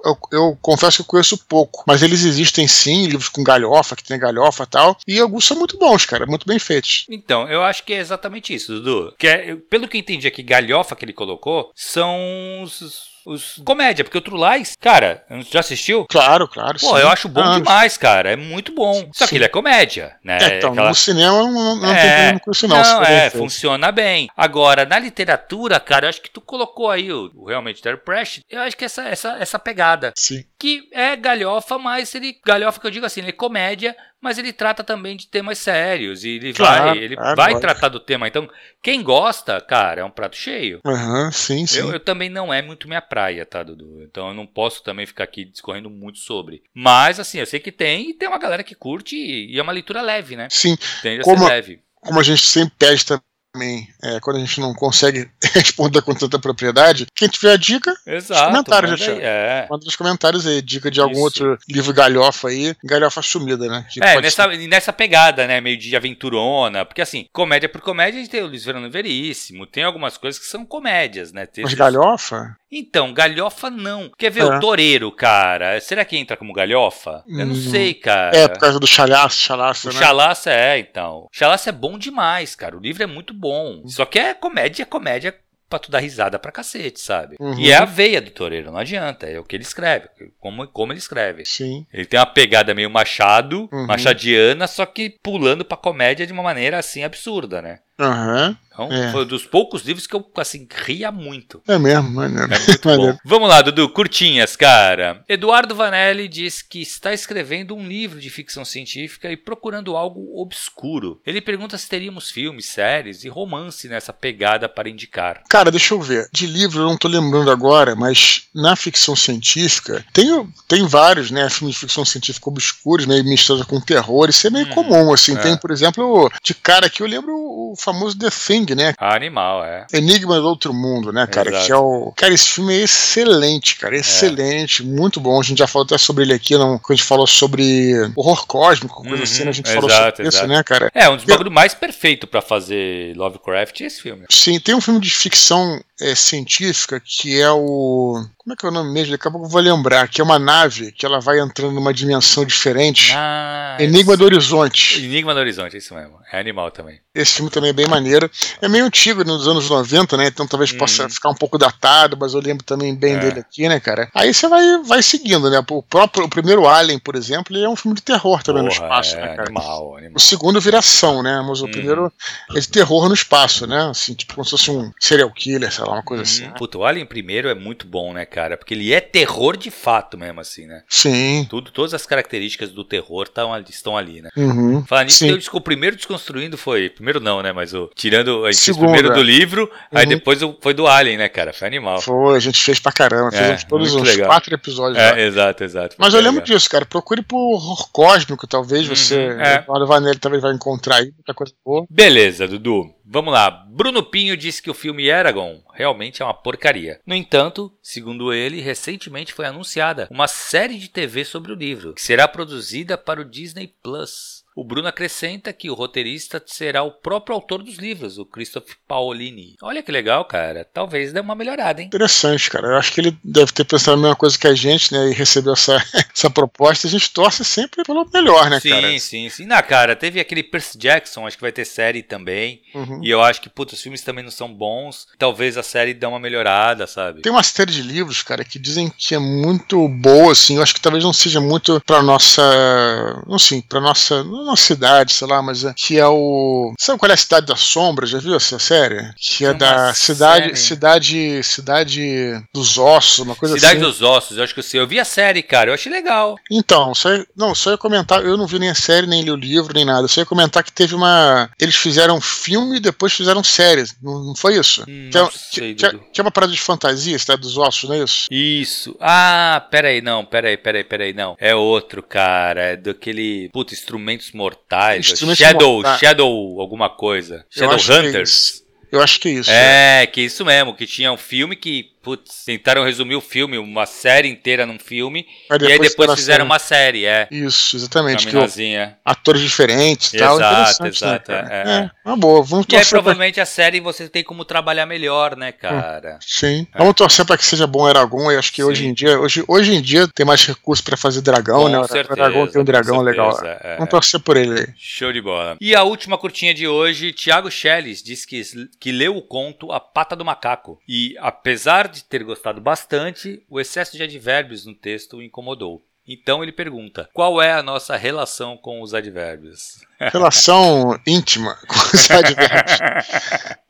eu, eu confesso que eu conheço pouco, mas eles existem sim, livros com galhofa, que tem galhofa e tal, e alguns são muito bons, cara, muito bem feitos. Então, eu acho que é exatamente isso, Dudu. Que é, pelo que eu entendi aqui, galhofa que ele colocou, são os os comédia, porque o True Lies, cara, já assistiu? Claro, claro. Pô, sim. eu acho bom demais, cara. É muito bom. Só sim. que ele é comédia, né? É, então, Aquela... no cinema não, não é, tem problema com isso, não. Não, é, funciona bem. Agora, na literatura, cara, eu acho que tu colocou aí o, o realmente Terry Prest, eu acho que essa, essa, essa pegada. Sim. Que é galhofa, mas ele. Galhofa que eu digo assim, ele é comédia, mas ele trata também de temas sérios e ele claro, vai, ele claro, vai tratar do tema. Então, quem gosta, cara, é um prato cheio. Uhum, sim, sim. Eu, eu, também não é muito minha praia, tá, Dudu? Então eu não posso também ficar aqui discorrendo muito sobre. Mas, assim, eu sei que tem e tem uma galera que curte e, e é uma leitura leve, né? Sim. Tende a como, ser leve. Como a gente sempre testa também, é, quando a gente não consegue responder com tanta propriedade, quem tiver a dica, Exato, comentários, já é. Manda nos comentários aí, dica de algum Isso. outro livro galhofa aí, galhofa sumida, né? Que é, nessa, nessa pegada, né, meio de aventurona, porque assim, comédia por comédia, a gente tem o Luiz Fernando Veríssimo, tem algumas coisas que são comédias, né? Tem Mas galhofa? Então, galhofa não. Quer ver, é. o Toreiro, cara, será que entra como galhofa? Eu não hum. sei, cara. É, por causa do chalaço, chalaço, o né? Chalaço é, então. Chalaço é bom demais, cara, o livro é muito bom. Só que é comédia, comédia pra tu dar risada pra cacete, sabe? Uhum. E é a veia do Toreiro, não adianta. É o que ele escreve, como, como ele escreve. Sim. Ele tem uma pegada meio machado, uhum. machadiana, só que pulando pra comédia de uma maneira assim absurda, né? Aham. Uhum. Então, é. foi um dos poucos livros que eu, assim, ria muito. É mesmo, maneiro. É muito bom. Vamos lá, Dudu, curtinhas, cara. Eduardo Vanelli diz que está escrevendo um livro de ficção científica e procurando algo obscuro. Ele pergunta se teríamos filmes, séries e romance nessa pegada para indicar. Cara, deixa eu ver. De livro eu não tô lembrando agora, mas na ficção científica tem, tem vários, né, filmes de ficção científica obscuros, meio misturados com terror. Isso é meio hum, comum, assim. É. Tem, por exemplo, de cara que eu lembro o famoso The Thing, né? Animal, é. Enigma do Outro Mundo, né, cara? Exato. Que é o. Cara, esse filme é excelente, cara. Excelente, é. muito bom. A gente já falou até sobre ele aqui, não, quando a gente falou sobre horror cósmico, coisa uhum, assim, né? a gente exato, falou sobre exato. isso, né, cara? É, um dos bagulhos mais perfeitos para fazer Lovecraft é esse filme. Sim, tem um filme de ficção é, científica que é o. Como é que é o nome mesmo? Daqui a pouco eu vou lembrar. Que é uma nave que ela vai entrando numa dimensão diferente. Ah, Enigma do Horizonte. Enigma do Horizonte, isso mesmo. É animal também. Esse filme também é bem maneiro. É meio antigo, nos anos 90, né? Então talvez possa uhum. ficar um pouco datado, mas eu lembro também bem é. dele aqui, né, cara? Aí você vai, vai seguindo, né? O próprio o primeiro Alien, por exemplo, ele é um filme de terror também Porra, no espaço, é, né, cara? Animal, animal. O segundo viração, né? Mas o uhum. primeiro é de terror no espaço, né? Assim, tipo como se fosse um serial killer, sei lá, uma coisa uhum. assim. Né? Puta, o Alien primeiro é muito bom, né, cara? Porque ele é terror de fato mesmo, assim, né? Sim. Tudo, todas as características do terror tão, estão ali, né? Uhum. Falando nisso, eu, o primeiro desconstruindo foi. Primeiro não, né? Mas o. Tirando. A gente fez primeiro do livro, uhum. aí depois foi do Alien, né, cara? Foi animal. Foi, a gente fez pra caramba. É, fizemos todos os quatro episódios. É, lá. exato, exato. Mas eu lembro legal. disso, cara. Procure por horror cósmico, talvez uhum, você. É. O Vanelli talvez vai encontrar aí muita coisa boa. Beleza, Dudu. Vamos lá. Bruno Pinho disse que o filme Eragon realmente é uma porcaria. No entanto, segundo ele, recentemente foi anunciada uma série de TV sobre o livro, que será produzida para o Disney Plus. O Bruno acrescenta que o roteirista será o próprio autor dos livros, o Christoph Paolini. Olha que legal, cara. Talvez dê uma melhorada, hein? Interessante, cara. Eu acho que ele deve ter pensado a mesma coisa que a gente, né? E recebeu essa, essa proposta. A gente torce sempre pelo melhor, né, sim, cara? Sim, sim, sim. Na cara, teve aquele Percy Jackson, acho que vai ter série também. Uhum. E eu acho que, putz, os filmes também não são bons. Talvez a série dê uma melhorada, sabe? Tem uma série de livros, cara, que dizem que é muito boa, assim. Eu acho que talvez não seja muito pra nossa. Não sei, pra nossa uma cidade, sei lá, mas é, que é o. Sabe qual é a Cidade da Sombra? Já viu essa série? Que é da cidade, série. cidade. Cidade dos Ossos, uma coisa cidade assim. Cidade dos Ossos, eu acho que eu sei. Eu vi a série, cara, eu achei legal. Então, só, não, só ia comentar, eu não vi nem a série, nem li o livro, nem nada. Só ia comentar que teve uma. Eles fizeram filme e depois fizeram série. Não, não foi isso? Hum, que, é, sei, que, que, é uma parada de fantasia, Cidade dos Ossos, não é isso? Isso. Ah, peraí, não, peraí, peraí, peraí, não. É outro, cara. É daquele. Puta, instrumentos mortais. Shadow, mortais. Shadow alguma coisa. Shadow Hunters. É eu acho que é isso. É, é, que isso mesmo, que tinha um filme que putz, tentaram resumir o filme, uma série inteira num filme, Aí e aí depois fizeram uma série, é. Isso, exatamente. Que atores diferentes e tal. Exato, né, exato, cara? é, É, é. uma boa. Vamos E aí, torcer pra provavelmente, a série você tem como trabalhar melhor, né, cara? Sim. Vamos torcer para que seja bom Eragon. Eu acho que Sim. hoje em dia, hoje, hoje em dia tem mais recurso para fazer dragão, Com né? Certeza, Eragon tem um dragão legal. certeza, é. Vamos torcer por ele aí. Show de bola. E a última curtinha de hoje, Thiago Schelles diz que, que leu o conto A Pata do Macaco. E, apesar de ter gostado bastante, o excesso de advérbios no texto o incomodou. Então ele pergunta: qual é a nossa relação com os advérbios? Relação íntima com os advérbios.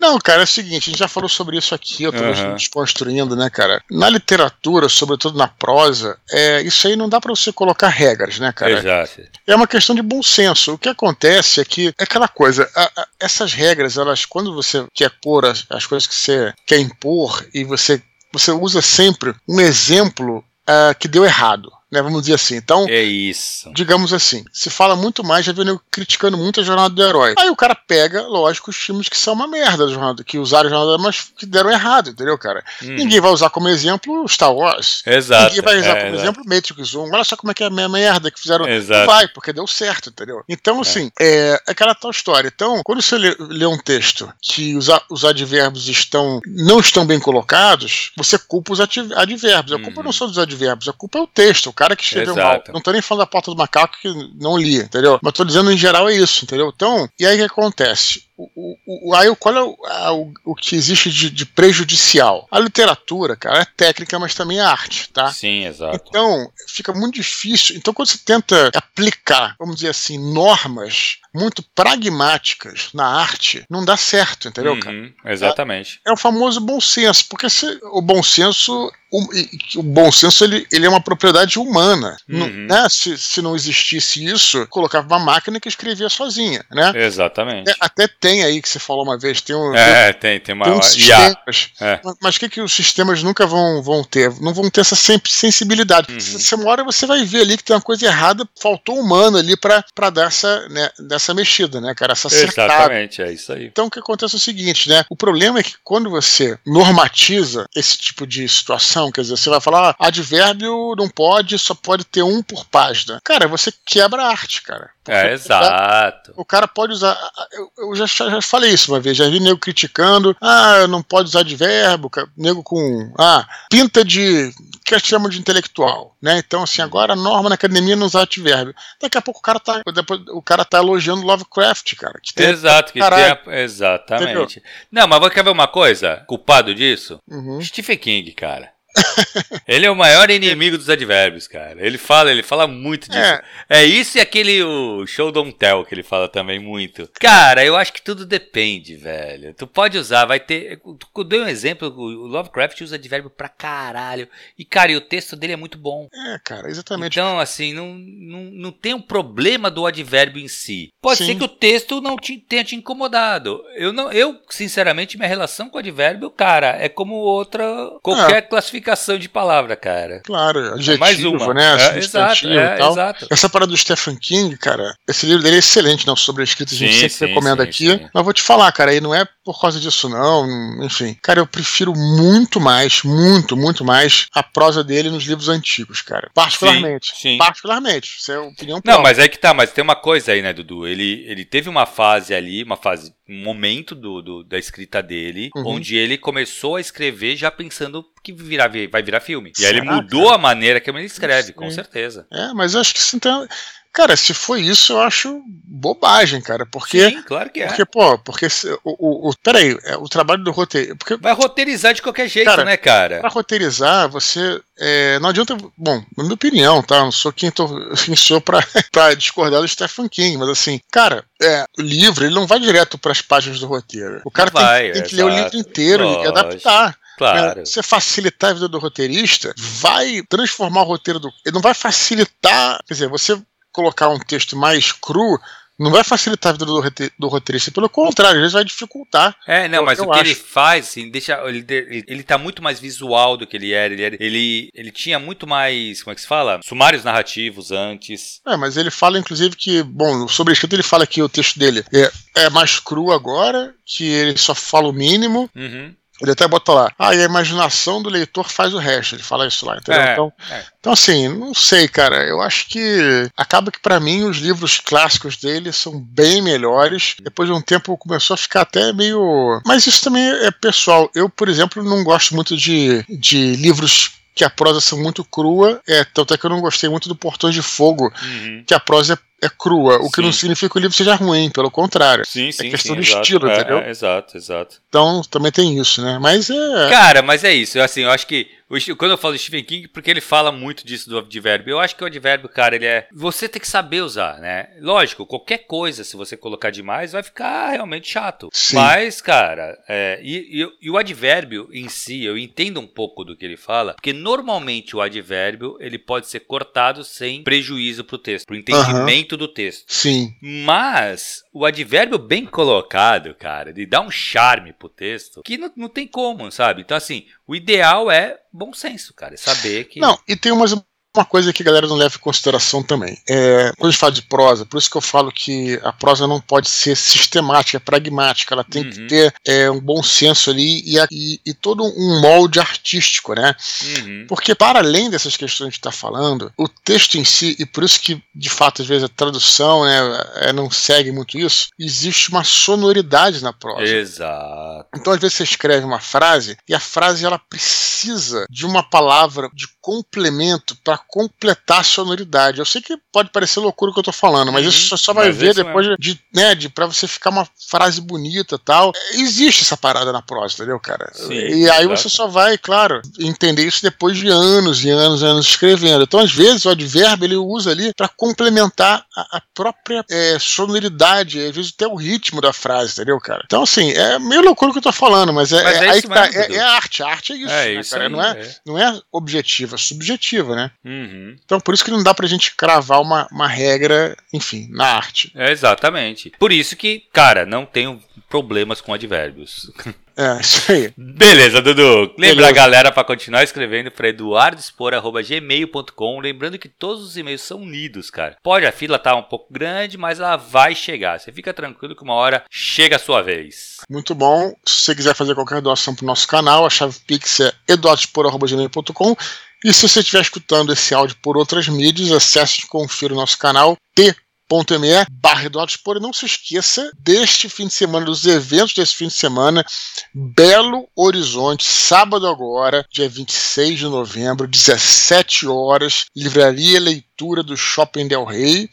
Não, cara, é o seguinte, a gente já falou sobre isso aqui, eu tô Aham. desconstruindo, né, cara? Na literatura, sobretudo na prosa, é, isso aí não dá para você colocar regras, né, cara? Exato. É uma questão de bom senso. O que acontece é que é aquela coisa, a- a- essas regras, elas, quando você quer pôr as, as coisas que você quer impor e você, você usa sempre um exemplo ah, que deu errado, né? Vamos dizer assim. Então, É isso. digamos assim, se fala muito mais, já viu criticando muito a jornada do herói. Aí o cara pega, lógico, os filmes que são uma merda da jornada, que usaram a jornada do herói, mas que deram errado, entendeu, cara? Hum. Ninguém vai usar como exemplo Star Wars. Exato. Ninguém vai usar é, como exato. exemplo Matrix 1. Olha só como é que é a minha merda que fizeram. Exato. Não vai, porque deu certo, entendeu? Então, assim, é aquela tal história. Então, quando você lê, lê um texto que os, a- os advérbios estão, não estão bem colocados, você culpa os advérbios. A culpa Uhum. não são dos advérbios, a culpa é o texto, o cara que escreveu Exato. mal. Não tô nem falando da porta do macaco que não li, entendeu? Mas tô dizendo em geral é isso, entendeu? Então, e aí o que acontece? O, o, aí qual é o, a- o, o que existe de, de prejudicial? A literatura, cara, é técnica, mas também é arte, tá? Sim, exato. Então, fica muito difícil. Então, quando você tenta aplicar, vamos dizer assim, normas muito pragmáticas na arte, não dá certo, entendeu, cara? Uhum, exatamente. É o famoso bom senso, porque se, o bom senso, o, o bom senso ele, ele é uma propriedade humana. Não- Uhum. né? se, se não existisse isso, colocava uma máquina que escrevia sozinha, né? Exatamente. É, até tem aí que você falou uma vez, tem um, É, tem, tem uma. tem sistemas. É. Mas- o que, que os sistemas nunca vão, vão ter? Não vão ter essa sensibilidade. Uhum. Se Você uma hora você vai ver ali que tem uma coisa errada, faltou humano ali pra pra dar essa, né, dessa mexida, né, cara? Essa acertada. Exatamente, é isso aí. Então o que acontece é o seguinte, né? O problema é que quando você normatiza esse tipo de situação, quer dizer, você vai falar, ah, advérbio não pode, só pode ter um por página. Cara, você quebra a arte, cara. É, o cara- exato. o cara pode usar. Eu, eu já, já falei isso uma vez, já vi nego criticando. Ah, não pode usar advérbio, nego com. Ah, pinta de. que eles chamam de intelectual, né? Então, assim, agora a norma na academia não usar advérbio. Daqui a pouco o cara tá. Depois, o cara tá elogiando Lovecraft, cara. Que tem, Exato, que caralho. tem a- exatamente. Não, mas quer ver uma coisa? Culpado disso? Uhum. Stephen King, cara. ele é o maior inimigo dos advérbios, cara. Ele fala, ele fala muito disso. É. É, isso e aquele o show don't tell que ele fala também muito. Cara, eu acho que tudo depende, velho. Tu pode usar, vai ter. Eu dei um exemplo, o Lovecraft usa advérbio pra caralho. E, cara, e o texto dele é muito bom. É, cara, exatamente. Então, assim, não, não, não tem um problema do advérbio em si. Pode Sim. ser que o texto não te, tenha te incomodado. Eu, não, eu, sinceramente, minha relação com o advérbio, cara, é como outra. qualquer classificação de palavra, cara. Claro, adjetivo, É mais uma. né? É, exato, é, e exato. Essa parada do Stephen King, cara, esse livro dele é excelente, não, sobre a escrita, a gente Sim, sempre sim, recomenda sim, aqui. Mas vou te falar, cara, aí não é por causa disso, não. Enfim, cara, eu prefiro muito mais, muito, muito mais a prosa dele nos livros antigos, cara. Particularmente. Sim, sim. Particularmente. Isso é opinião Não, própria. mas é que tá, mas tem uma coisa aí, né, Dudu? Ele, ele teve uma fase ali, uma fase, momento do, do- da escrita dele, Uhum. onde ele começou a escrever já pensando que virar, vai virar filme. E aí ele mudou a maneira como ele escreve, com sei. certeza. É, mas eu acho que isso então. Cara, se foi isso, eu acho bobagem, cara. Porque. Sim, claro que é. Porque, pô, porque o, o, o- peraí, é, o trabalho do roteiro. Porque Vai roteirizar de qualquer jeito, Cara, né, cara? Pra roteirizar, você. é, não adianta. Bom, na minha opinião, tá? Não sou quem, tô, quem sou pra, pra discordar do Stephen King, mas assim, cara, é, o livro ele não vai direto pras páginas do roteiro. O cara Não tem, vai, tem que ler o livro inteiro e Lógico. adaptar. Claro. né? Você facilitar a vida do roteirista, vai transformar o roteiro do. Ele não vai facilitar. Quer dizer, você colocar um texto mais cru. Não vai facilitar a vida do, do roteirista, pelo contrário, às vezes vai dificultar. É, não, mas o que ele acho. faz, assim, deixa. Ele, ele, ele tá muito mais visual do que ele era. Ele, ele, ele tinha muito mais. Como é que se fala? Sumários narrativos antes. É, mas ele fala, inclusive, que, bom, sobre a escrita, ele fala que o texto dele é, é mais cru agora, que ele só fala o mínimo. Uhum. Ele até bota lá, ah, e a imaginação do leitor faz o resto. Ele fala isso lá, entendeu? É, então, é. então, assim, não sei, cara. Eu acho que acaba que para mim os livros clássicos dele são bem melhores. Depois de um tempo começou a ficar até meio. Mas isso também é pessoal. Eu, por exemplo, não gosto muito de, de livros que a prosa são muito crua, é, tanto é que eu não gostei muito do Portões de Fogo, uhum. que a prosa é, é crua, o sim. que não significa que o livro seja ruim, pelo contrário. Sim, sim, é questão sim, do exato. estilo, é, entendeu? É, exato, exato. Então também tem isso, né? Mas é. Cara, mas é isso. Assim, eu acho que quando eu falo de Stephen King, porque ele fala muito disso do advérbio. Eu acho que o advérbio, cara, ele é. Você tem que saber usar, né? Lógico, qualquer coisa, se você colocar demais, vai ficar realmente chato. Sim. Mas, cara, é, e, e, e, o advérbio em si, eu entendo um pouco do que ele fala, porque normalmente o advérbio ele pode ser cortado sem prejuízo pro texto, pro entendimento do texto. Sim. Mas o advérbio bem colocado, cara, ele dá um charme pro texto que não, não tem como, sabe? Então, assim, o ideal é bom senso, cara. É saber que. Não, e tem umas uma coisa que a galera não leva em consideração também. É, quando a gente fala de prosa, por isso que eu falo que a prosa não pode ser sistemática, é pragmática, ela tem uhum. que ter é, um bom senso ali e, e, e, todo um molde artístico, né? Uhum. Porque, para além dessas questões que a gente está falando, o texto em si, e por isso que, de fato, às vezes a tradução né, é, não segue muito isso, existe uma sonoridade na prosa. Exato. Então, às vezes, você escreve uma frase e a frase ela precisa de uma palavra de complemento para completar a sonoridade. Eu sei que pode parecer loucura o que eu tô falando, mas uhum, isso você só vai ver depois é. de, né, de para você ficar uma frase bonita tal. Existe essa parada na prosa, entendeu, cara? Sim, e aí você só vai, claro, entender isso depois de anos e anos e anos escrevendo. Então, às vezes, o advérbio ele usa ali para complementar a, a própria é, sonoridade, às vezes até o ritmo da frase, entendeu, cara? Então, assim, é meio loucura o que eu tô falando, mas é, mas é, é aí que tá, é, é, arte. A arte é isso, é né, isso cara? Aí, não, é, não é objetivo, é subjetivo, né? Uhum. Então por isso que não dá pra gente cravar uma, uma regra, enfim, na arte. É, exatamente. Por isso que, cara, não tenho problemas com advérbios. É, isso aí. Beleza, Dudu. Lembra a galera para continuar escrevendo para eduardospor.gmail.com. Lembrando que todos os e-mails são unidos, cara. Pode a fila tá um pouco grande, mas ela vai chegar. Você fica tranquilo que uma hora chega a sua vez. Muito bom. Se você quiser fazer qualquer doação pro nosso canal, a chave Pix é eduardospor.gmail.com. E se você estiver escutando esse áudio por outras mídias, acesse e confira o nosso canal t.me barra e não se esqueça deste fim de semana, dos eventos desse fim de semana, Belo Horizonte, sábado agora, dia 26 de novembro, 17 horas, livraria leitura do Shopping Del Rey,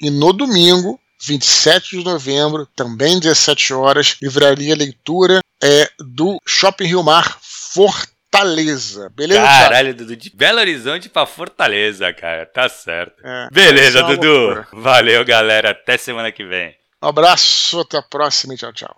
e no domingo, 27 de novembro, também 17 horas, livraria leitura é do Shopping Rio Mar Fortaleza Fortaleza, beleza? Caralho, Dudu, de Belo Horizonte pra Fortaleza, cara, tá certo. É, beleza, é Dudu. Loucura. Valeu, galera, até semana que vem. Um abraço, até a próxima e tchau, tchau.